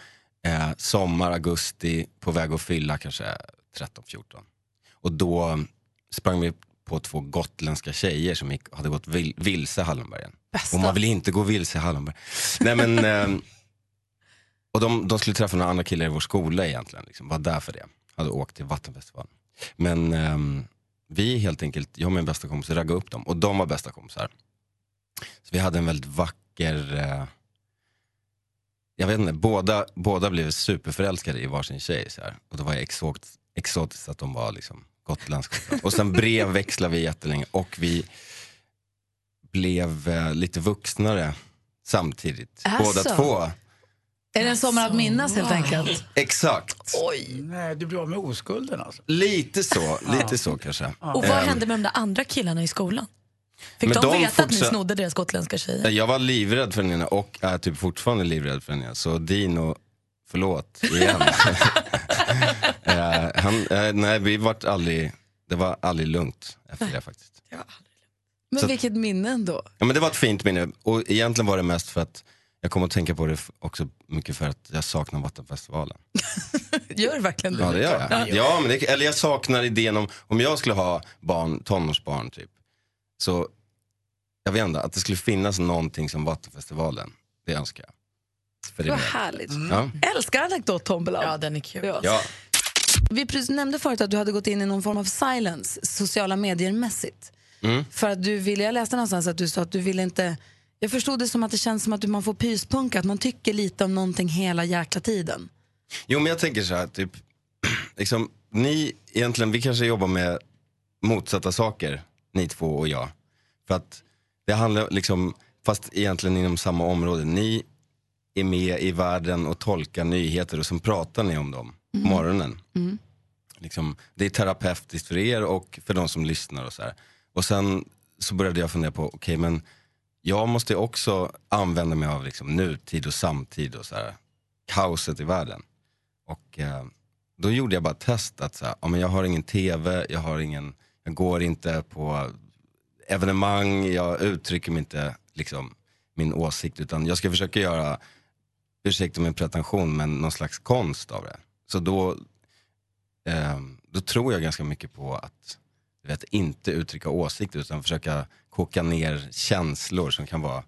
Eh, sommar, augusti, på väg att fylla kanske 13-14. Och då sprang vi på två gotländska tjejer som gick, hade gått vil, vilse i Hallonbergen. Och man vill inte gå vilse i Hallonberg. Nej men, ehm, och de, de skulle träffa några andra killar i vår skola egentligen, liksom, var där för det. Hade åkt till Vattenfestivalen. Men ehm, vi helt enkelt, jag och min bästa kompis raggade upp dem och de var bästa kompisar. Så vi hade en väldigt vacker, eh, jag vet inte, båda, båda blev superförälskade i varsin tjej. Så här. Och då var det exot, exotiskt att de var liksom gotländska. Och sen brev växlade vi jättelänge och vi blev eh, lite vuxnare samtidigt. Asså. Båda två. Är det en sommar att minnas helt enkelt? Exakt. Oj. Nej, du blir av med oskulden alltså. Lite så, lite så kanske. Och vad Ehm, hände med de där andra killarna i skolan? Fick Men de, de veta att ni fortsatt- snodde deras gotländska tjejer? Jag var livrädd för den ena och är typ fortfarande livrädd för den ena. Så Dino, förlåt igen. Eh, han, eh, nej, vi vart aldrig, det var aldrig lugnt efter det faktiskt. Men Så- vilket minne ändå. Ja, men det var ett fint minne och egentligen var det mest för att jag kommer att tänka på det också mycket för att jag saknar Vattenfestivalen. Gör du verkligen det? Ja det gör jag. Ja, men det, eller jag saknar idén om, om jag skulle ha barn, tonårsbarn typ. Så jag vet inte, att det skulle finnas någonting som Vattenfestivalen. Det önskar jag. För det Vad härligt. Ja. Älskar anekdottombolan. Ja, den är kul. Ja. Ja. Vi nämnde förut att du hade gått in i någon form av silence, sociala medier-mässigt. Mm. För att du ville, jag läste någonstans att du sa att du ville inte, jag förstod det som att det känns som att man får pyspunka, att man tycker lite om någonting hela jäkla tiden. Jo men jag tänker så här, typ, liksom, ni egentligen, vi kanske jobbar med motsatta saker, ni två och jag. För att det handlar liksom, fast egentligen inom samma område. Ni är med i världen och tolkar nyheter och sen pratar ni om dem på morgonen. Liksom, det är terapeutiskt för er och för de som lyssnar och så här. Och sen så började jag fundera på, okej men jag måste också använda mig av liksom, nutid och samtid och så här, kaoset i världen. Och eh, då gjorde jag bara ett test att så här, ja, men jag har ingen tv, jag, har ingen, jag går inte på evenemang, jag uttrycker mig inte liksom, min åsikt utan jag ska försöka göra, ursäkta min pretension, men någon slags konst av det. Så då, eh, då tror jag ganska mycket på att vet, inte uttrycka åsikter utan försöka koka ner känslor som kan vara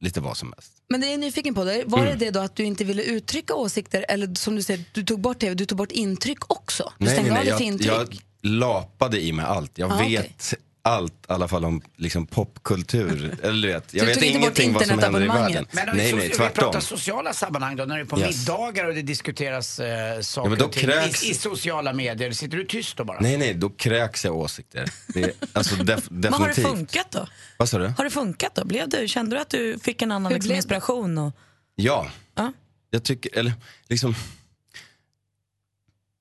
lite vad som helst. Men det är jag nyfiken på, det. var Mm. det det då att du inte ville uttrycka åsikter eller som du säger, du tog bort tv, du tog bort intryck också? Du stängde av lite jag, intryck? jag lapade i mig allt. Jag Ah, vet allt i alla fall om liksom, popkultur. Eller du vet, jag Du vet ingenting vad som händer i världen. Men om nej, vi, nej, pratar sociala sammanhang då, när du är på Yes. middagar och det diskuteras eh, saker men då och ting kräks- i, i sociala medier. Sitter du tyst då bara? Nej, nej, då kräks jag åsikter. Det är, alltså def, Men har det funkat då? Vad sa du? Har det funkat då? Blev du, kände du att du fick en annan liksom, inspiration? Och... Ja. Ja. Jag tycker, eller liksom.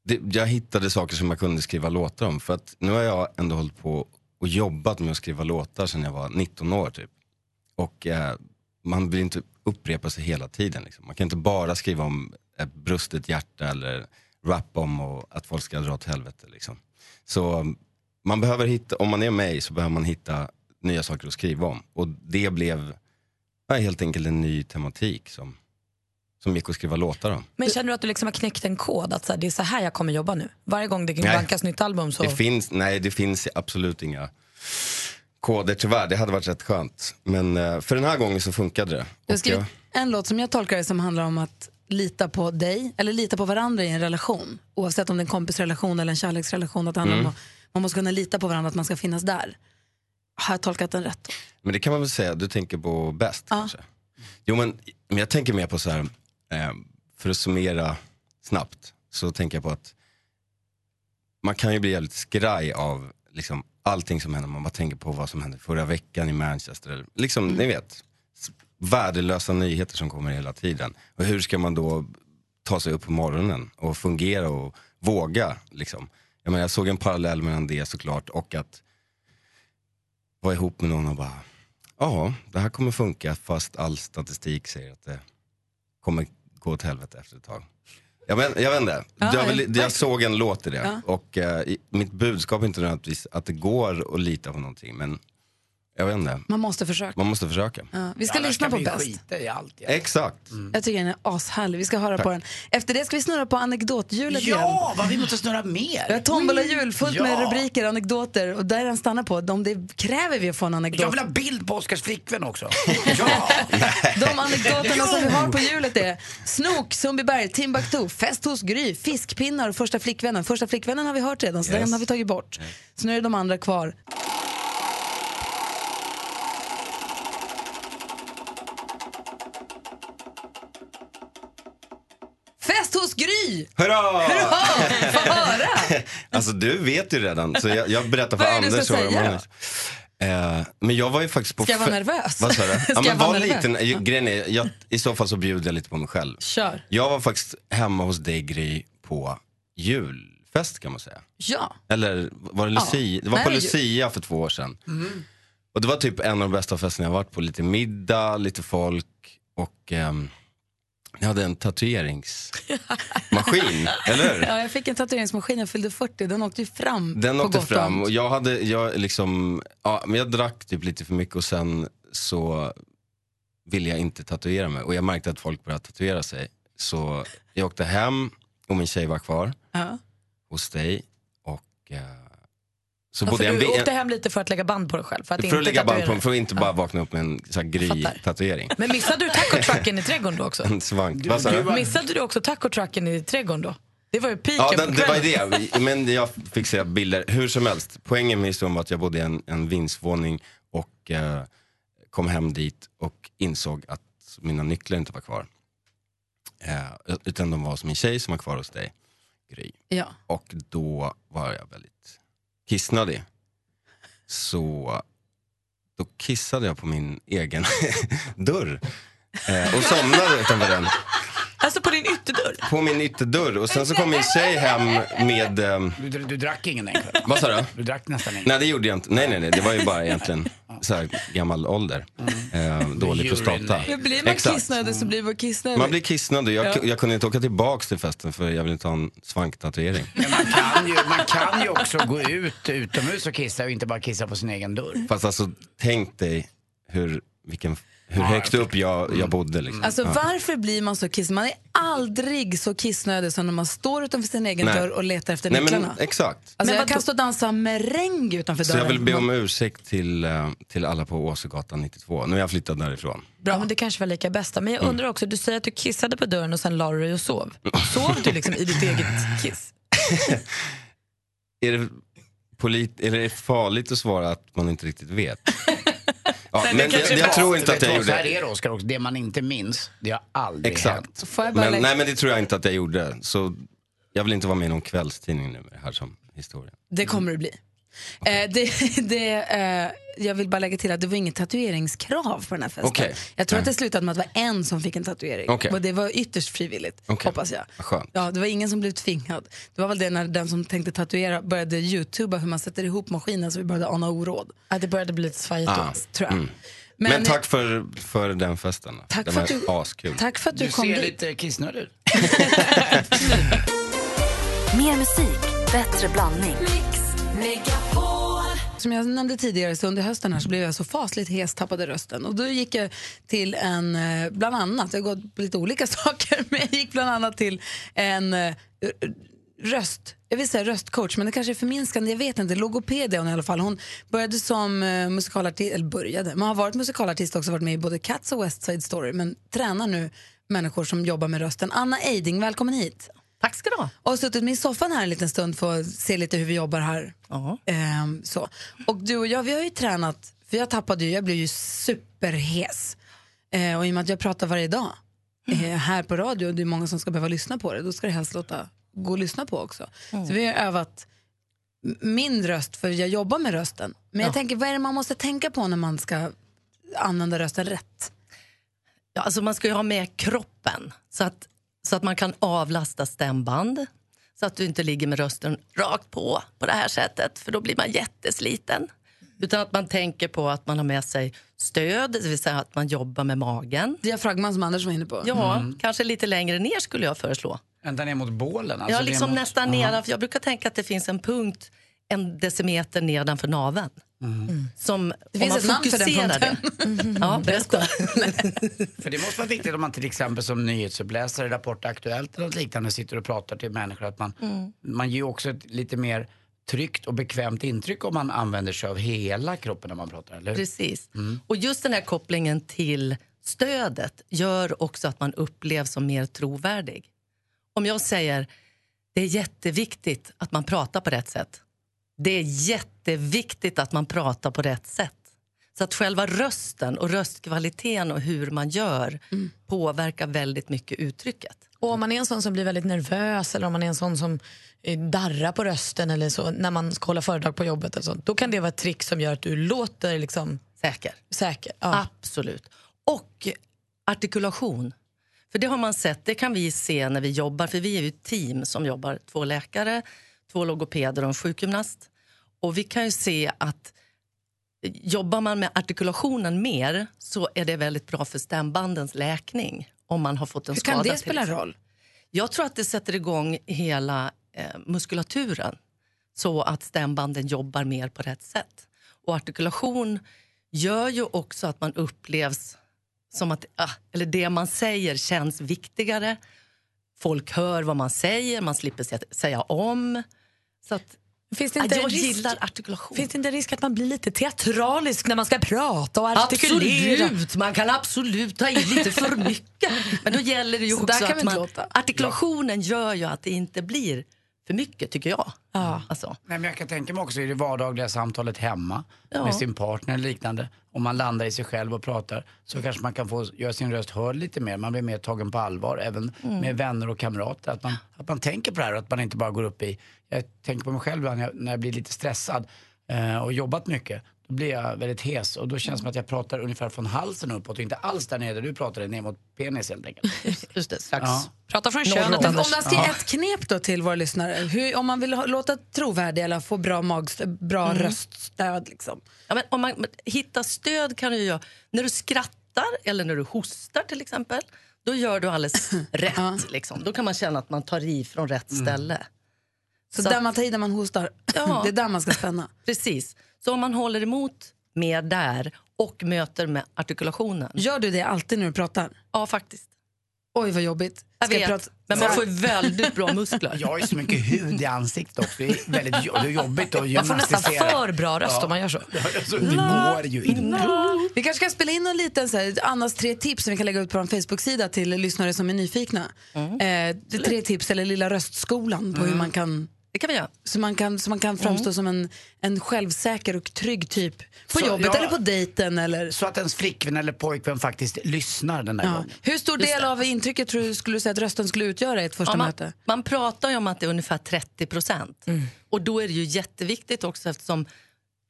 Det, jag hittade saker som jag kunde skriva låtar om. För att nu har jag ändå hållit på och jobbat med att skriva låtar sedan jag var 19 år typ. Och eh, man vill inte upprepa sig hela tiden. Liksom. Man kan inte bara skriva om ett brustet hjärta eller rap om och att folk ska dra åt helvete. Liksom. Så man behöver hitta, om man är mig så behöver man hitta nya saker att skriva om. Och det blev ja, helt enkelt en ny tematik som, som gick att skriva låtar om. Men känner du att du liksom har knäckt en kod? Att så här, det är så här jag kommer jobba nu? Varje gång det Nej. bankas nytt album så... Det finns, nej, det finns absolut inga koder tyvärr. Det hade varit rätt skönt. Men eh, för den här gången så funkade det. Du har skrivit jag- en låt som jag tolkar det som handlar om att lita på dig, eller lita på varandra i en relation. Oavsett om det är en kompisrelation eller en kärleksrelation. Att Mm. om att man måste kunna lita på varandra, att man ska finnas där. Har jag tolkat den rätt? Men det kan man väl säga, du tänker på bäst Ja. kanske? Jo men, men jag tänker mer på så här, Ehm, för att summera snabbt, så tänker jag på att man kan ju bli jävligt skraj av liksom, allting som händer. Man bara tänker på vad som hände förra veckan i Manchester. Eller, liksom, ni vet, värdelösa nyheter som kommer hela tiden. Och hur ska man då ta sig upp på morgonen och fungera och våga? Liksom. Jag, menar, jag såg en parallell mellan det såklart och att vara ihop med någon och bara, ja, det här kommer funka fast all statistik säger att det kommer gå åt helvete efter ett tag. Jag vet, jag vet inte, Ja, jag, vill, jag såg en låt i det Ja. och eh, mitt budskap är inte nödvändigtvis att det går att lita på någonting men jag vet inte, Man måste försöka. man måste försöka. Ja, vi ska Annars lyssna på bäst. Ja. Exakt. Jag tycker den är ashärlig. Vi ska höra Tack. på den. Efter det ska vi snurra på anekdothjulet igen. Ja, vad vi måste snurra mer. Vi har tombola-hjul fullt Ja. med rubriker, anekdoter och där den stannar på. De, det kräver vi att få en anekdot. Jag vill ha bild på Oskars flickvän också. ja! De anekdoterna som vi har på hjulet är Snok, Sundbyberg, Timbuktu, fest hos Gry, fiskpinnar och första flickvännen. Första flickvännen har vi hört redan så Yes. den har vi tagit bort. Så nu är det de andra kvar. Fest hos Gry! Hurra! Hurra! Få höra! Alltså du vet ju redan, så jag, jag berättar för Vad är det du Anders. ska säga Eh, men jag var ju faktiskt på... Ska jag vara nervös? Vad sa du? Ja, men var nervös? lite, ju- grejen är, jag, I så fall så bjuder jag lite på mig själv. Kör. Jag var faktiskt hemma hos dig Gry på julfest kan man säga. Ja. Eller var det Ja. Lucia? Det var Nej, på Lucia för två år sedan. Och det var typ en av de bästa festerna jag varit på. Lite middag, lite folk och ehm, jag hade en tatueringsmaskin, eller? Ja, jag fick en tatueringsmaskin, jag fyllde 40, den åkte ju fram Den åkte gott fram och jag hade, jag liksom, ja, men jag drack typ lite för mycket och sen så ville jag inte tatuera mig och jag märkte att folk började tatuera sig. Så jag åkte hem och min tjej var kvar Ja. hos dig och eh, så Ja, för du åkte hem lite för att lägga band på dig själv? För att, för inte att lägga band på, för att inte bara Ja. vakna upp med en gry-tatuering. Men missade du taco-trucken i trädgården då också? En svank. Sa du? Missade du också taco-trucken i trädgården då? Det var ju piken Ja, den, det var det. Men jag fick se bilder. Hur som helst, poängen med historien var att jag bodde i en, en vindsvåning och eh, kom hem dit och insåg att mina nycklar inte var kvar. Eh, utan de var hos min tjej som var kvar hos dig, Gry. Ja. Och då var jag väldigt kissnödig. Så då kissade jag på min egen dörr. Eh, och somnade utanför den. Alltså på din ytterdörr? På min ytterdörr. Och sen så kom min tjej hem med... ehm, Du, du, du drack ingen den vad sa du? Du drack nästan ingen? Nej det gjorde jag inte. Nej nej nej, det var ju bara egentligen så här, gammal ålder. Eh, dålig prostata. Men blir man Exakt. kissnödig så blir man kissnödig. Man blir kissnödig. Jag, Ja. jag kunde inte åka tillbaks till festen för jag vill inte ha en svanktatuering. Men man, kan ju, man kan ju också gå ut utomhus och kissa och inte bara kissa på sin egen dörr. Fast alltså tänk dig hur, vilken, hur högt upp jag, jag bodde. Liksom. Alltså Ja. varför blir man så kissnödig? Man är aldrig så kissnödig som när man står utanför sin egen Nej. dörr och letar efter Nej, men, nycklarna. exakt. Alltså, Men jag vad kan stå och dansa meräng utanför Så dörren. jag vill be om ursäkt till, eh, till alla på Åsögatan 92. Nu har jag flyttat därifrån. Bra, men det kanske var lika bästa. Men jag Mm. undrar också, du säger att du kissade på dörren och sen la du dig och sov. Sov du liksom i ditt eget kiss? Är det, polit, är det farligt att svara att man inte riktigt vet? Ja, men det jag, jag tror inte att du jag vad, Så här gjorde är det Oskar också, det man inte minns, det har aldrig Exakt. hänt. Får jag bara Men, lägga- nej men det tror jag inte att jag gjorde. Så jag vill inte vara med i någon kvällstidning nu med det här som historia. Det kommer det bli. Eh, det, det, eh, jag vill bara lägga till att det var inget tatueringskrav på den här festen. Okej. Jag tror att det slutade med att det var en som fick en tatuering. Okej. Och det var ytterst frivilligt, hoppas jag. Skönt. Ja, det var ingen som blev tvingad. Det var väl det när den som tänkte tatuera började youtuba hur man sätter ihop maskinen så vi började ana oråd. Ja, det började bli lite svajigt Ah. Tror jag. Mm. Men, Men- tack för, för den festen. Tack den för att du- askul. Tack för att du, Du kom ser dit. lite kissnödig ut. Mer musik, bättre blandning. Som jag nämnde tidigare, så under hösten här så blev jag så fasligt hes, tappade rösten. Och då gick jag till en, eh, bland annat, jag har gått på lite olika saker, men jag gick bland annat till en eh, röst, jag vill säga röstcoach, men det kanske är förminskande, jag vet inte. Logoped är hon i alla fall. Hon började som eh, musikalartist, eller började, men har varit musikalartist också, varit med i både Cats och West Side Story, men tränar nu människor som jobbar med rösten. Anna Eiding, välkommen hit. Tack ska du ha. Och har suttit med i soffan här en liten stund för att se lite hur vi jobbar här. Ehm, så. Och du och jag, vi har ju tränat, för jag tappade ju, jag blev ju superhes. Eh, och i och med att jag pratar varje dag eh, här på radio och det är många som ska behöva lyssna på det, då ska det helst låta gå och lyssna på också. Så vi har övat min röst, för jag jobbar med rösten. Men jag Ja. tänker, vad är det man måste tänka på när man ska använda rösten rätt? Ja, alltså man ska ju ha med kroppen så att, så att man kan avlasta stämband. Så att du inte ligger med rösten rakt på på det här sättet, för då blir man jättesliten. Utan att man tänker på att man har med sig stöd, det vill säga att man jobbar med magen. Diafragman som Anders var inne på. Ja, Mm. kanske lite längre ner skulle jag föreslå. Ända ner mot bålen? Alltså ja, ner liksom mot... nästan Aha. nedanför. Jag brukar tänka att det finns en punkt en decimeter nedanför naveln. Som, Det finns man ett namn för den punkten. det. Ja, berätta. För det måste vara viktigt om man till exempel som nyhetsuppläsare, Rapport Aktuellt eller något liknande sitter och pratar till människor att man, Mm. man ger också ett lite mer tryggt och bekvämt intryck om man använder sig av hela kroppen när man pratar, eller hur? Precis. Mm. Och just den här kopplingen till stödet gör också att man upplevs som mer trovärdig. Om jag säger det är jätteviktigt att man pratar på rätt sätt. Det är jätteviktigt att man pratar på rätt sätt. Så att själva rösten och röstkvaliteten och hur man gör påverkar väldigt mycket uttrycket. Och om man är en sån som blir väldigt nervös eller om man är en sån som eh, darrar på rösten eller så när man ska hålla föredrag på jobbet, eller så, då kan det vara ett trick som gör att du låter liksom Säker. säker. Ja. Absolut. Och artikulation. För det har man sett, det kan vi se när vi jobbar, för vi är ju ett team som jobbar, två läkare, två logopeder och en sjukgymnast. Och vi kan ju se att jobbar man med artikulationen mer så är det väldigt bra för stämbandens läkning om man har fått en Hur skada. kan det spela roll? Jag tror att det sätter igång hela eh, muskulaturen så att stämbanden jobbar mer på rätt sätt. Och artikulation gör ju också att man upplevs som att ah, eller det man säger känns viktigare. Folk hör vad man säger, man slipper sä- säga om. Så att, Finns det inte jag risk- gillar artikulation. Finns det inte en risk att man blir lite teatralisk när man ska prata och artikulera? Absolut, man kan absolut ta i lite för mycket. Men då gäller det ju också att man, låta. artikulationen gör ju att det inte blir för mycket tycker jag. Alltså. Nej, men jag kan tänka mig också i det vardagliga samtalet hemma Ja. med sin partner eller liknande. Om man landar i sig själv och pratar så kanske man kan få göra sin röst hörd lite mer. Man blir mer tagen på allvar även Mm. med vänner och kamrater. Att man, att man tänker på det här och att man inte bara går upp i... Jag tänker på mig själv när jag, när jag blir lite stressad eh, och jobbat mycket. Då blir jag väldigt hes och då känns det som att jag pratar ungefär från halsen uppåt och inte alls där nere där du pratade ner mot penis helt enkelt. Just det, strax. Ja. Prata från Om, könet, om man ska ge Ja. ett knep då till våra lyssnare, hur, om man vill ha, låta trovärdig eller få bra, magstö, bra Mm. röststöd. Liksom. Ja, men om man men hitta stöd kan du göra när du skrattar eller när du hostar till exempel. Då gör du alldeles rätt. Liksom. Då kan man känna att man tar i från rätt ställe. Så, Så där man tar i när man hostar, Ja. det är där man ska spänna. Precis. Så om man håller emot mer där och möter med artikulationen. Gör du det alltid när du pratar? Ja, faktiskt. Oj, vad jobbigt. Jag Ska vet, prata- men man får ju väldigt bra muskler. Jag har ju så mycket hud i ansiktet också. Det är väldigt jo- jobbigt att Man får nästan gymnastisera. för bra röst om man gör så. Alltså, det går ju inte. Vi kanske ska spela in en liten så här, Annas tre tips som vi kan lägga ut på vår Facebook-sida till lyssnare som är nyfikna. Mm. Eh, tre tips, eller Lilla röstskolan, på hur man kan Det kan vi göra. så man kan, så man kan framstå som en, en självsäker och trygg typ på Så, jobbet ja. eller på dejten. Eller, Så att ens flickvän eller pojkvän faktiskt lyssnar den där ja. gången. Hur stor del av intrycket tror du skulle du säga att rösten skulle utgöra i ett första Ja, man, möte? man pratar ju om att det är ungefär 30 procent. Mm. Och då är det ju jätteviktigt också eftersom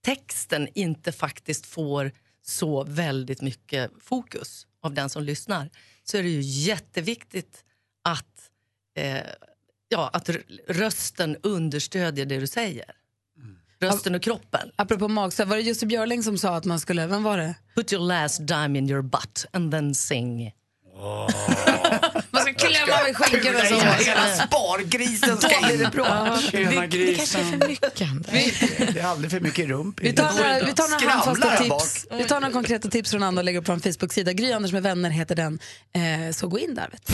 texten inte faktiskt får så väldigt mycket fokus av den som lyssnar. Så är det ju jätteviktigt att, eh, ja, att rösten understödjer det du säger. Rösten och kroppen. Apropå magstöd, var det Jussi Björling som sa att man skulle, vem var det? Put your last dime in your butt and then sing. Man ska klämma med skinkorna så. Hela spargrisen ska det in. bra. Tjena Det- det kanske är för grisen. Det är aldrig för mycket rump. Vi tar det. några, vi tar några handfasta tips. Vi tar några konkreta tips från Anna och lägger upp på en Facebook-sida. Gry Anders med vänner heter den. Eh, så gå in där. Vet du.